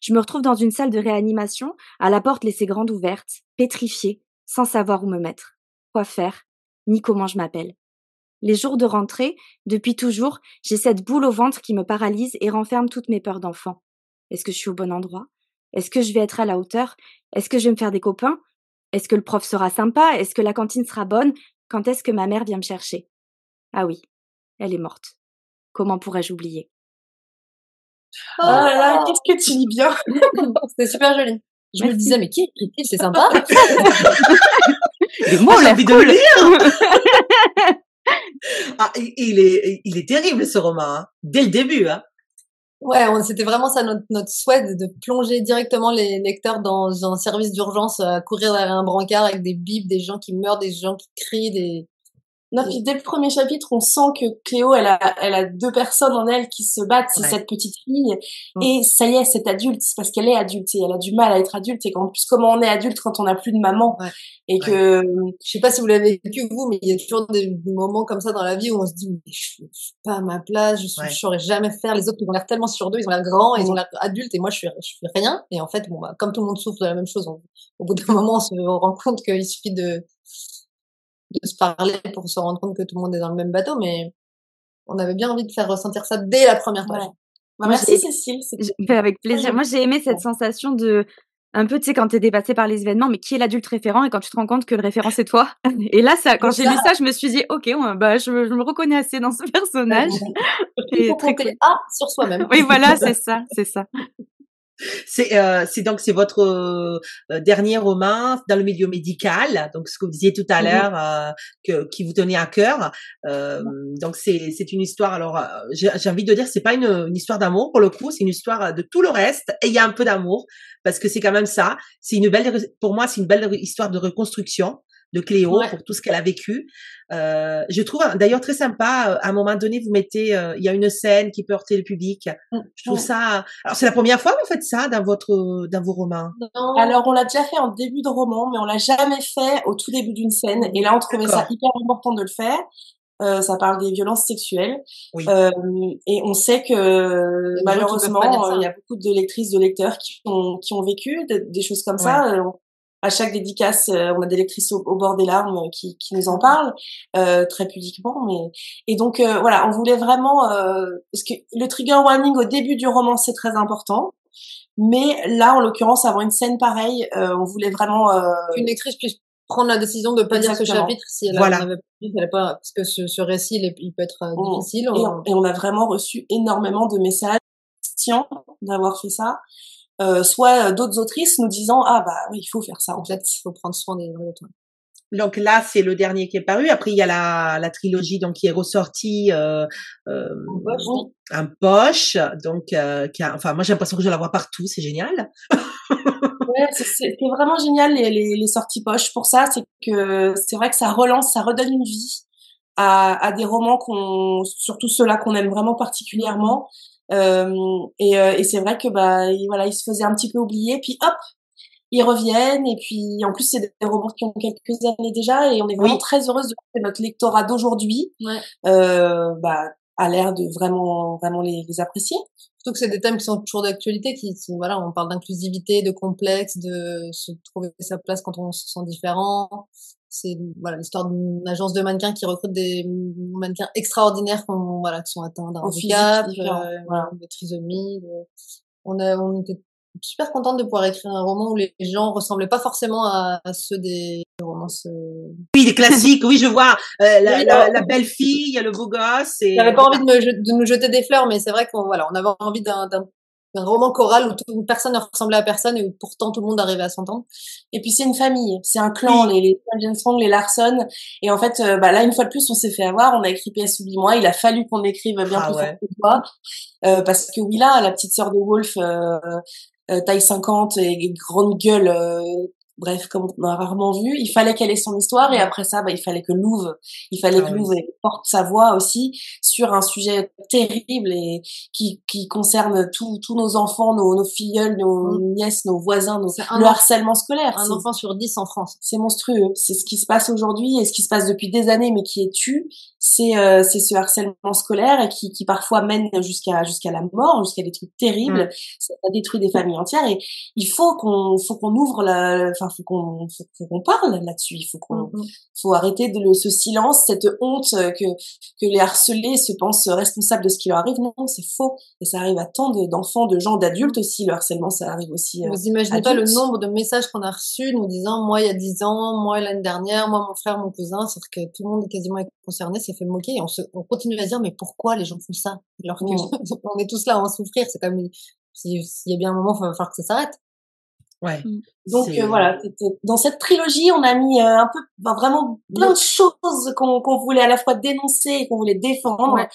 Je me retrouve dans une salle de réanimation, à la porte laissée grande ouverte, pétrifiée, sans savoir où me mettre, quoi faire, ni comment je m'appelle. Les jours de rentrée, depuis toujours, j'ai cette boule au ventre qui me paralyse et renferme toutes mes peurs d'enfant. Est-ce que je suis au bon endroit? Est-ce que je vais être à la hauteur? Est-ce que je vais me faire des copains? Est-ce que le prof sera sympa? Est-ce que la cantine sera bonne? Quand est-ce que ma mère vient me chercher? Ah oui, elle est morte. Comment pourrais-je oublier? Oh là là, qu'est-ce que tu lis bien. C'était super joli. Je me disais, mais qui écrit-il? C'est sympa. Les Moi, j'ai envie de le lire. ah, il, est, il est terrible ce roman, hein, dès le début. Hein. Ouais, on- c'était vraiment ça notre, notre souhait de, de plonger directement les lecteurs dans un service d'urgence, à courir derrière un brancard avec des bips, des gens qui meurent, des gens qui crient, des. Non, puis dès le premier chapitre, on sent que Cléo, elle a, elle a deux personnes en elle qui se battent. C'est Ouais. cette petite fille. Mm. Et ça y est, c'est adulte. C'est parce qu'elle est adulte et elle a du mal à être adulte. Et qu'en plus, comment on est adulte quand on n'a plus de maman? Ouais. Et que, Je sais pas si vous l'avez vécu vous, mais il y a toujours des moments comme ça dans la vie où on se dit, mais je suis, je suis pas à ma place, je suis, je saurais jamais faire. Les autres, ils ont l'air tellement sur d'eux, ils ont l'air grands, ils ont l'air adultes, et moi, je suis, je suis rien. Et en fait, bon, bah, comme tout le monde souffre de la même chose, on- au bout d'un moment, on se rend compte qu'il suffit de, de se parler pour se rendre compte que tout le monde est dans le même bateau, mais on avait bien envie de faire ressentir ça dès la première page. Ouais. Bah, Moi, merci Cécile. Avec plaisir. Moi, j'ai aimé cette sensation de, un peu, tu sais, quand t'es dépassé par les événements, mais qui est l'adulte référent et quand tu te rends compte que le référent c'est toi? Et là, ça, quand j'ai lu ça. je me suis dit, ok, bah, je, me- je me reconnais assez dans ce personnage. Il faut compter cool. A sur soi-même. Oui, voilà, c'est ça, c'est ça. C'est euh, donc c'est votre euh, dernier roman dans le milieu médical, donc ce que vous disiez tout à Mhm. l'heure euh, que qui vous tenait à cœur. Euh, donc c'est c'est une histoire. Alors euh, j'ai j'ai envie de dire c'est pas une, une histoire d'amour pour le coup, c'est une histoire de tout le reste et il y a un peu d'amour parce que c'est quand même ça. C'est une belle pour moi c'est une belle histoire de reconstruction de Cléo Ouais. pour tout ce qu'elle a vécu. Euh, je trouve d'ailleurs très sympa. euh, À un moment donné, vous mettez, euh, il y a une scène qui peut heurter le public. Je trouve Ouais. ça. Alors c'est la première fois que vous faites ça dans votre dans vos romans? Non. Alors, on l'a déjà fait en début de roman, mais on l'a jamais fait au tout début d'une scène. Et là, on trouvait ça hyper important de le faire. Euh, ça parle des violences sexuelles. Oui. Euh, et on sait que malheureusement, euh, il y a beaucoup de lectrices, de lecteurs qui ont, qui ont vécu de- des choses comme ça. À chaque dédicace, euh, on a des lectrices au, au bord des larmes euh, qui, qui nous en parlent euh, très pudiquement. Mais et donc euh, voilà, on voulait vraiment euh, parce que le trigger warning au début du roman c'est très important. Mais là, en l'occurrence, avant une scène pareille, euh, on voulait vraiment euh, Qu'une lectrice puisse prendre la décision de pas dire ce Exactement. chapitre si elle Voilà. en avait pas parce que ce, ce récit, il, est- il peut être difficile. Et on- et on a vraiment reçu énormément de messages d'avoir fait ça. Euh, soit euh, d'autres autrices nous disant ah bah oui il faut faire ça en fait. il faut prendre soin des autres. Donc là, c'est le dernier qui est paru. Après, il y a la, la trilogie donc qui est ressortie euh, euh, Oui. en poche. Donc, euh, qui a, enfin, moi j'ai l'impression que je la vois partout. C'est génial. Ouais, c'est- vraiment génial les, les, les sorties poche pour ça, c'est que c'est vrai que ça relance, ça redonne une vie à, à des romans qu'on, surtout ceux-là qu'on aime vraiment particulièrement. Euh, et euh, et c'est vrai que bah voilà, ils se faisaient un petit peu oublier, puis hop, ils reviennent. Et puis en plus c'est des romans qui ont quelques années déjà, et on est vraiment Oui. très heureuse de voir que notre lectorat d'aujourd'hui Ouais. euh, bah, a l'air de vraiment vraiment les, les apprécier. Surtout que c'est des thèmes qui sont toujours d'actualité, qui sont, voilà, on parle d'inclusivité, de complexe, de se trouver sa place quand on se sent différent. C'est, voilà, l'histoire d'une agence de mannequins qui recrute des mannequins extraordinaires qui ont, voilà, qui sont atteints d'un handicap, euh, voilà. de trisomie. de- On a, on était super contente de pouvoir écrire un roman où les gens ressemblaient pas forcément à, ceux des romances. euh, Oui, les classiques. Oui, je vois euh, la, Oui, la, alors- la belle fille, il y a le beau gosse. Et J'avais pas envie de, me, de nous jeter des fleurs, mais c'est vrai qu'on voilà, on avait envie d'un d'un- d'un roman choral où tout, personne ne ressemblait à personne et où pourtant tout le monde arrivait à s'entendre. Et puis c'est une famille, c'est un clan, les, les James Strong, les Larson. Et en fait, euh, bah là une fois de plus, on s'est fait avoir. On a écrit PS oublie-moi. Il a fallu qu'on écrive bien Ah plus ouais. que toi, euh, parce que Willa, la petite sœur de Wolf, euh, taille 50 et, grande gueule. Bref, comme on a rarement vu, il fallait qu'elle ait son histoire et après ça, bah, il fallait que Louve, il fallait Ah que oui. Louve porte sa voix aussi sur un sujet terrible et qui, qui concerne tous tous nos enfants, nos, nos filleuls, nos nièces, nos voisins, nos, le harcèlement scolaire. Un enfant sur dix en France. c'est monstrueux. C'est ce qui se passe aujourd'hui et ce qui se passe depuis des années, mais qui est tu. C'est euh, c'est ce harcèlement scolaire et qui, qui parfois mène jusqu'à jusqu'à la mort, jusqu'à des trucs terribles. Ça a détruit des familles entières et il faut qu'on faut qu'on ouvre la, enfin faut qu'on faut, faut qu'on parle là-dessus. Il faut qu'on faut arrêter de le, ce silence, cette honte euh, que que les harcelés se pensent responsables de ce qui leur arrive. Non, c'est faux. Et ça arrive à tant de- d'enfants, de gens, d'adultes aussi. Le harcèlement, ça arrive aussi. euh, Vous imaginez pas le nombre de messages qu'on a reçus nous disant, moi, il y a dix ans, moi, l'année dernière, moi, mon frère, mon cousin, c'est que tout le monde est quasiment concerné, s'est fait moquer et on se, on continue à dire, mais pourquoi les gens font ça? Alors que on est tous là à en souffrir, c'est comme, si- s'il y a bien un moment, il va falloir que ça s'arrête. Ouais. Donc C'est- euh, voilà, dans cette trilogie, on a mis euh, un peu, ben, vraiment plein de choses qu'on qu'on voulait à la fois dénoncer et qu'on voulait défendre Ouais.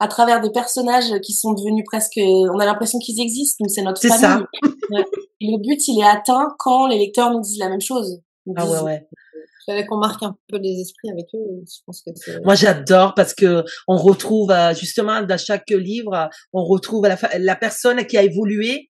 à travers des personnages qui sont devenus presque, on a l'impression qu'ils existent, nous c'est notre famille. Et le but, il est atteint quand les lecteurs nous disent la même chose. Ah ouais, ouais. Fallait qu'on marque un peu les esprits avec eux. Je pense que Moi, j'adore parce que on retrouve euh, justement dans chaque livre, on retrouve la, la personne qui a évolué.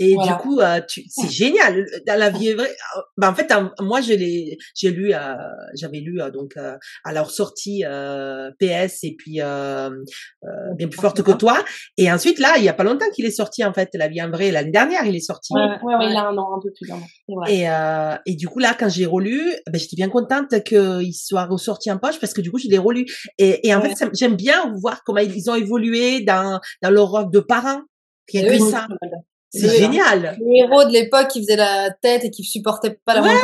Et Voilà. du coup, euh, tu- c'est génial. Dans la vie vraie, euh, ben, en fait, euh, moi, je l'ai, j'ai lu, euh, j'avais lu euh, donc euh, à leur sortie euh, PS et puis euh, euh, bien plus forte que toi. Et ensuite, là, il y a pas longtemps qu'il est sorti en fait, La vie en vrai. L'année dernière, il est sorti. Ouais, ouais, ouais, il a un an, un peu plus d'un an. Et, euh, et du coup, là, quand j'ai relu, ben, j'étais bien contente qu'il soit ressorti en poche parce que du coup, je l'ai relu. Et, et en Ouais. fait, ça- j'aime bien voir comment ils ont évolué dans, dans leur rôle de parents. Rien Et que ça. C'est génial. le héros de l'époque qui faisait la tête et qui supportait pas la moindre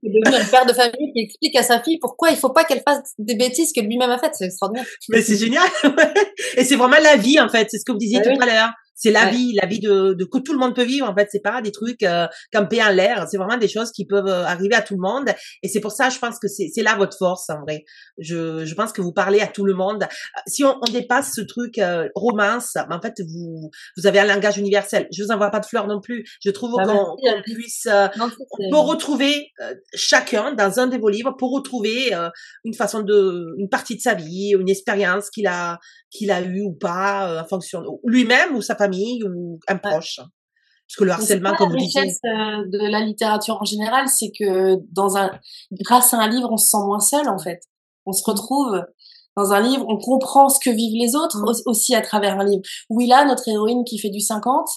qui est devenu un père de famille qui explique à sa fille pourquoi il faut pas qu'elle fasse des bêtises que lui-même a faites. C'est extraordinaire. Mais c'est génial. et c'est vraiment la vie, en fait. C'est ce que vous disiez Ah tout oui. à l'heure. C'est la Ouais. vie, la vie de, de que tout le monde peut vivre. En fait, c'est pas des trucs euh, campés en l'air. C'est vraiment des choses qui peuvent euh, arriver à tout le monde. Et c'est pour ça, je pense que c'est c'est là votre force, en vrai. Je, je pense que vous parlez à tout le monde. Euh, Si on, on dépasse ce truc euh, romance, en fait, vous vous avez un langage universel. Je vous envoie pas de fleurs non plus. Je trouve Bah, qu'on puisse euh, Non, on peut retrouver euh, chacun dans un de vos livres pour retrouver euh, une façon de une partie de sa vie une expérience qu'il a qu'il a eu ou pas euh, en fonction de lui-même ou sa famille ou un proche? Parce que le harcèlement comme la vous disiez richesse euh, de la littérature en général, c'est que dans un, grâce à un livre, on se sent moins seul en fait. On se retrouve dans un livre, on comprend ce que vivent les autres Mm. au- aussi à travers un livre. Willa, notre héroïne qui fait du 50,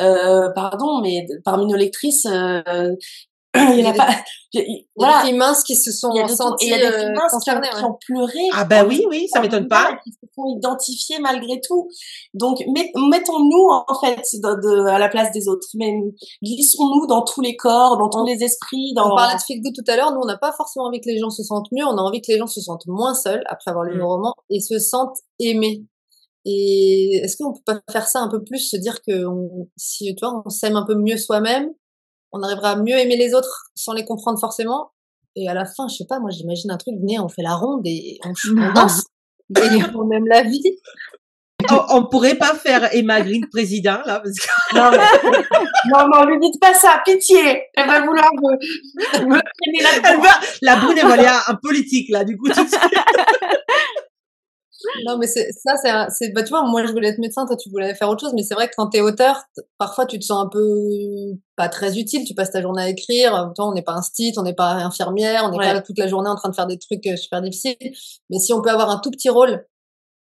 euh, pardon, mais parmi nos lectrices, euh, il y en a des- pas. Il il- y a des Voilà, filles minces qui se sont senties il y a des euh, filles minces qui ont, qui ont pleuré. ah ben oui oui ça m'étonne pas qui se sont identifiés malgré tout. Donc, met- mettons-nous en fait de, de- à la place des autres. Mais glissons-nous dans tous les corps, dans tous les esprits. Dans... On parlait de feel good tout à l'heure. Nous, on n'a pas forcément envie que les gens se sentent mieux. On a envie que les gens se sentent moins seuls après avoir lu Mm. nos romans et se sentent aimés. Et est-ce qu'on peut pas faire ça un peu plus, se dire que on, si tu vois, on s'aime un peu mieux soi-même, on arrivera à mieux aimer les autres sans les comprendre forcément. Et à la fin, je sais pas, moi j'imagine un truc, venez, on fait la ronde et on, on danse et on aime la vie. On, on pourrait pas faire Emma Green président, là, parce que Non, mais- non, non, lui dites pas ça, pitié. Elle va vouloir me, me traîner elle là-dedans. va, la brune, elle va aller en politique, là, du coup, tout de suite. Non, mais ça, c'est, bah, tu vois, moi je voulais être médecin, toi tu voulais faire autre chose, mais c'est vrai que quand t'es auteur, parfois tu te sens un peu pas très utile, tu passes ta journée à écrire, toi on n'est pas un stit, on n'est pas infirmière, on n'est Ouais. pas là toute la journée en train de faire des trucs euh, super difficiles, mais si on peut avoir un tout petit rôle,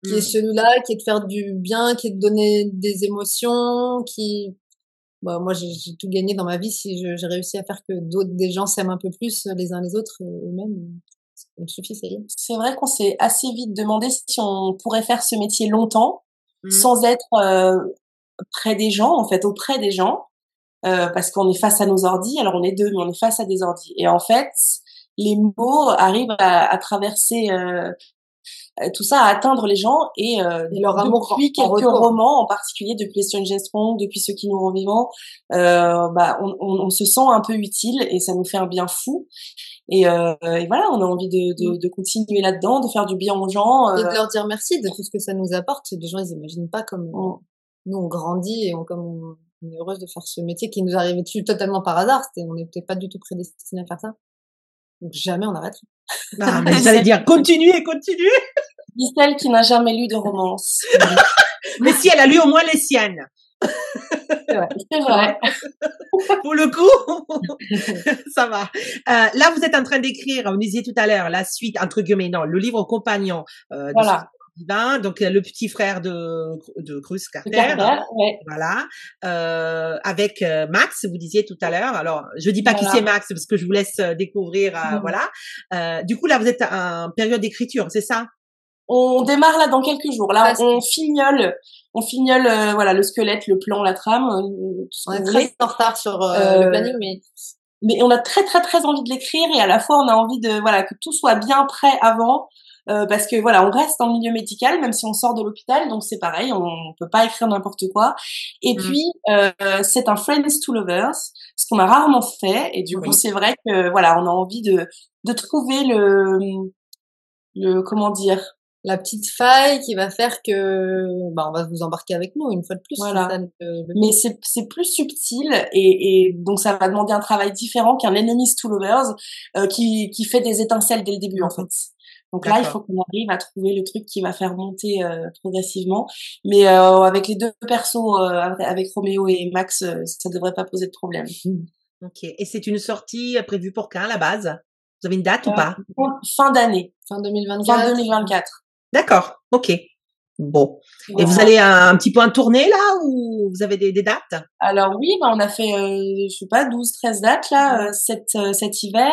qui est celui-là, qui est de faire du bien, qui est de donner des émotions, qui, bah, moi j'ai, tout gagné dans ma vie si j'ai réussi à faire que d'autres, des gens s'aiment un peu plus euh, les uns les autres, euh, eux-mêmes, ça me suffit. C'est vrai qu'on s'est assez vite demandé si on pourrait faire ce métier longtemps Mm. sans être euh, près des gens, en fait, auprès des gens, euh, parce qu'on est face à nos ordis. Alors on est deux, mais on est face à des ordis. Et en fait, les mots arrivent à, à traverser euh, tout ça, à atteindre les gens et, euh, Et leur amour depuis quelques retour. romans, en particulier depuis les Stranger Strong, depuis ceux qui nous rend vivants, euh, bah, on, on, on se sent un peu utile et ça nous fait un bien fou. Et, euh, et voilà, on a envie de, de, de continuer là-dedans, de faire du bien aux gens. et euh, de leur dire merci de tout ce que ça nous apporte. Les gens, ils imaginent pas comme Mm. nous on grandit et on, comme on, on est heureuse de faire ce métier qui nous arrivait dessus totalement par hasard. C'était, on n'était pas du tout prédestiné à faire ça. Donc jamais on arrêtera. Ah, mais j'allais dire, continuez, continuez. Dis celle qui n'a jamais lu de romance. Mais si elle a lu au moins les siennes. C'est vrai. Pour le coup, ça va. Euh, là, vous êtes en train d'écrire, on disait tout à l'heure, la suite, entre guillemets, non, le livre compagnon euh, Voilà. Divin, donc euh, le petit frère de, de Cruz Carter. Carter, ouais. Voilà, euh, avec euh, Max, vous disiez tout à l'heure. Alors, je dis pas qui c'est Max parce que je vous laisse euh, découvrir. euh, Mhm. Voilà. Euh, du coup, là, vous êtes en période d'écriture, c'est ça? On démarre là dans quelques jours. Là, Presque. on fignole, on fignole, euh, voilà, le squelette, le plan, la trame. On est très en retard sur euh, Euh, le planning, mais mais on a très très très envie de l'écrire et à la fois on a envie de voilà que tout soit bien prêt avant euh, parce que voilà on reste dans le milieu médical même si on sort de l'hôpital donc c'est pareil on peut pas écrire n'importe quoi et Mm. puis euh, c'est un friends to lovers ce qu'on a rarement fait et du Oui. coup c'est vrai que voilà on a envie de de trouver le le comment dire la petite faille qui va faire que bah, on va vous embarquer avec nous une fois de plus. Voilà. c'est ça, le- le- mais c'est c'est plus subtil et, et donc ça va demander un travail différent qu'un enemies to lovers euh, qui qui fait des étincelles dès le début en fait. Donc là, il faut qu'on arrive à trouver le truc qui va faire monter euh, progressivement. Mais euh, avec les deux persos, euh, avec Roméo et Max, euh, ça devrait pas poser de problème. Ok. Et c'est une sortie euh, prévue pour quand à la base? Vous avez une date ou Euh, pas? Fin d'année, fin 2024. fin 2024. D'accord. Ok. Bon. Et vous allez un, un petit peu en tournée là ou vous avez des, des dates? Alors oui, bah, on a fait, euh, je sais pas, 12, 13 dates là, euh, cet, euh, cet hiver.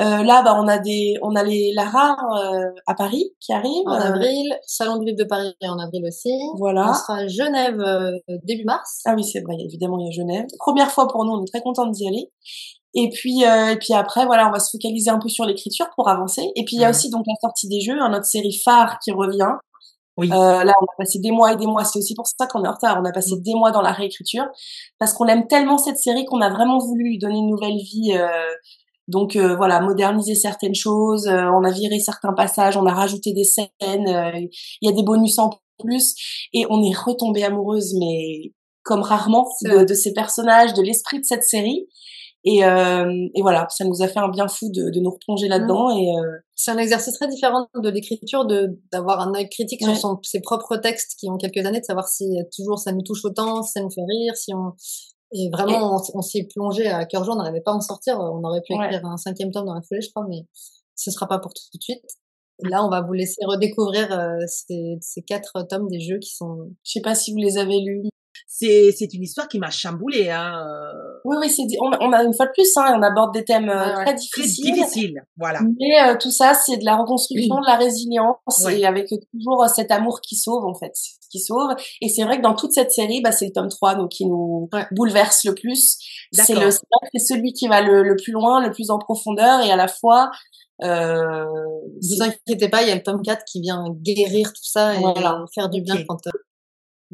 Euh, là, bah, on a des, on a les Lara euh, à Paris qui arrivent. En avril, Salon du Livre de Paris en avril aussi. Voilà. On sera à Genève euh, début mars. Ah oui, c'est vrai, évidemment, il y a Genève. Première fois pour nous, on est très contents d'y aller. Et puis, euh, et puis après, voilà, on va se focaliser un peu sur l'écriture pour avancer. Et puis, il y a Mhm. aussi donc la sortie des jeux, hein, notre série phare qui revient. Oui. Euh, là, on a passé des mois et des mois. C'est aussi pour ça qu'on est en retard. On a passé des mois dans la réécriture parce qu'on aime tellement cette série qu'on a vraiment voulu lui donner une nouvelle vie. euh, donc euh, voilà, moderniser certaines choses. euh, on a viré certains passages, on a rajouté des scènes. euh, Il y a des bonus en plus et on est retombé amoureuse, mais comme rarement de, de ces personnages, de l'esprit de cette série. Et, euh, et voilà, ça nous a fait un bien fou de, de nous replonger là-dedans. Et euh, C'est un exercice très différent de l'écriture, de d'avoir un œil critique Ouais. sur son, ses propres textes qui ont quelques années, de savoir si euh, toujours ça nous touche autant, si ça nous fait rire, si on et vraiment on, on s'y est plongé à cœur joie, on n'arrivait pas à en sortir. On aurait pu Ouais. écrire un cinquième tome dans la foulée, je crois, mais ce sera pas pour tout de suite. Et là, on va vous laisser redécouvrir euh, ces, ces quatre tomes des jeux qui sont je sais pas si vous les avez lus. c'est c'est une histoire qui m'a chamboulée. Hein. Oui, oui, c'est, on, on a une fois de plus, hein, on aborde des thèmes euh, très difficiles. difficile, voilà. Mais euh, tout ça, c'est de la reconstruction, de la résilience, et avec toujours euh, cet amour qui sauve, en fait, qui sauve. Et c'est vrai que dans toute cette série, bah, c'est le tome 3 donc, qui nous Ouais. bouleverse le plus. C'est le c'est celui qui va le, le plus loin, le plus en profondeur, et à la fois... Euh, Ne vous inquiétez pas, il y a le tome 4 qui vient guérir tout ça et Voilà. faire du bien Ok. quand euh,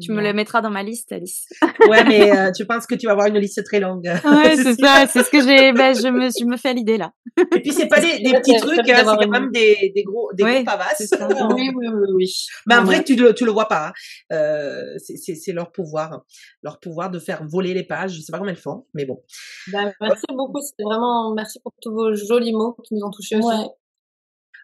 Tu me le mettras dans ma liste, Alice. Ouais, mais euh, tu penses que tu vas avoir une liste très longue. Ouais, c'est ça, c'est ce que j'ai. Ben, je me, je me fais l'idée là. Et puis c'est pas des, petits trucs, hein, c'est quand une- même des, des gros, des Ouais, gros pavasses. ça. oui, oui, oui, oui. Mais en Ouais. vrai, tu le, tu le vois pas. hein. Euh, c'est- c'est c'est leur pouvoir, leur pouvoir de faire voler les pages. Je sais pas comment elles font, mais bon. Bah, merci beaucoup, c'était vraiment merci pour tous vos jolis mots qui nous ont touchés aussi. Ouais.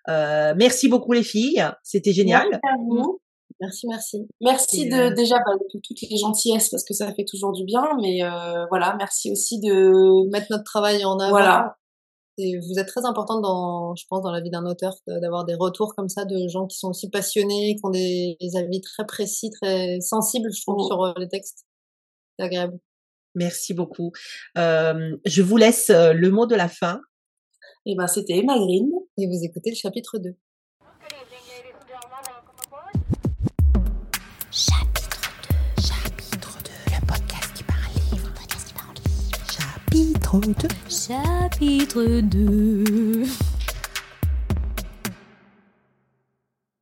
Euh, merci beaucoup les filles, c'était génial. Merci à vous. Merci, merci. Merci de euh, déjà bah, de toutes les gentillesses parce que ça fait toujours du bien, mais euh, voilà, merci aussi de Mettre notre travail en avant. voilà, Et vous êtes très importante dans, je pense, dans la vie d'un auteur, de- d'avoir des retours comme ça de gens qui sont aussi passionnés, qui ont des, des avis très précis, très sensibles, je trouve, Mm. sur euh, les textes. C'est agréable. Merci beaucoup. Euh, je vous laisse euh, le mot de la fin. et ben c'était Emma Green. Et vous écoutez le chapitre 2. Chapitre 2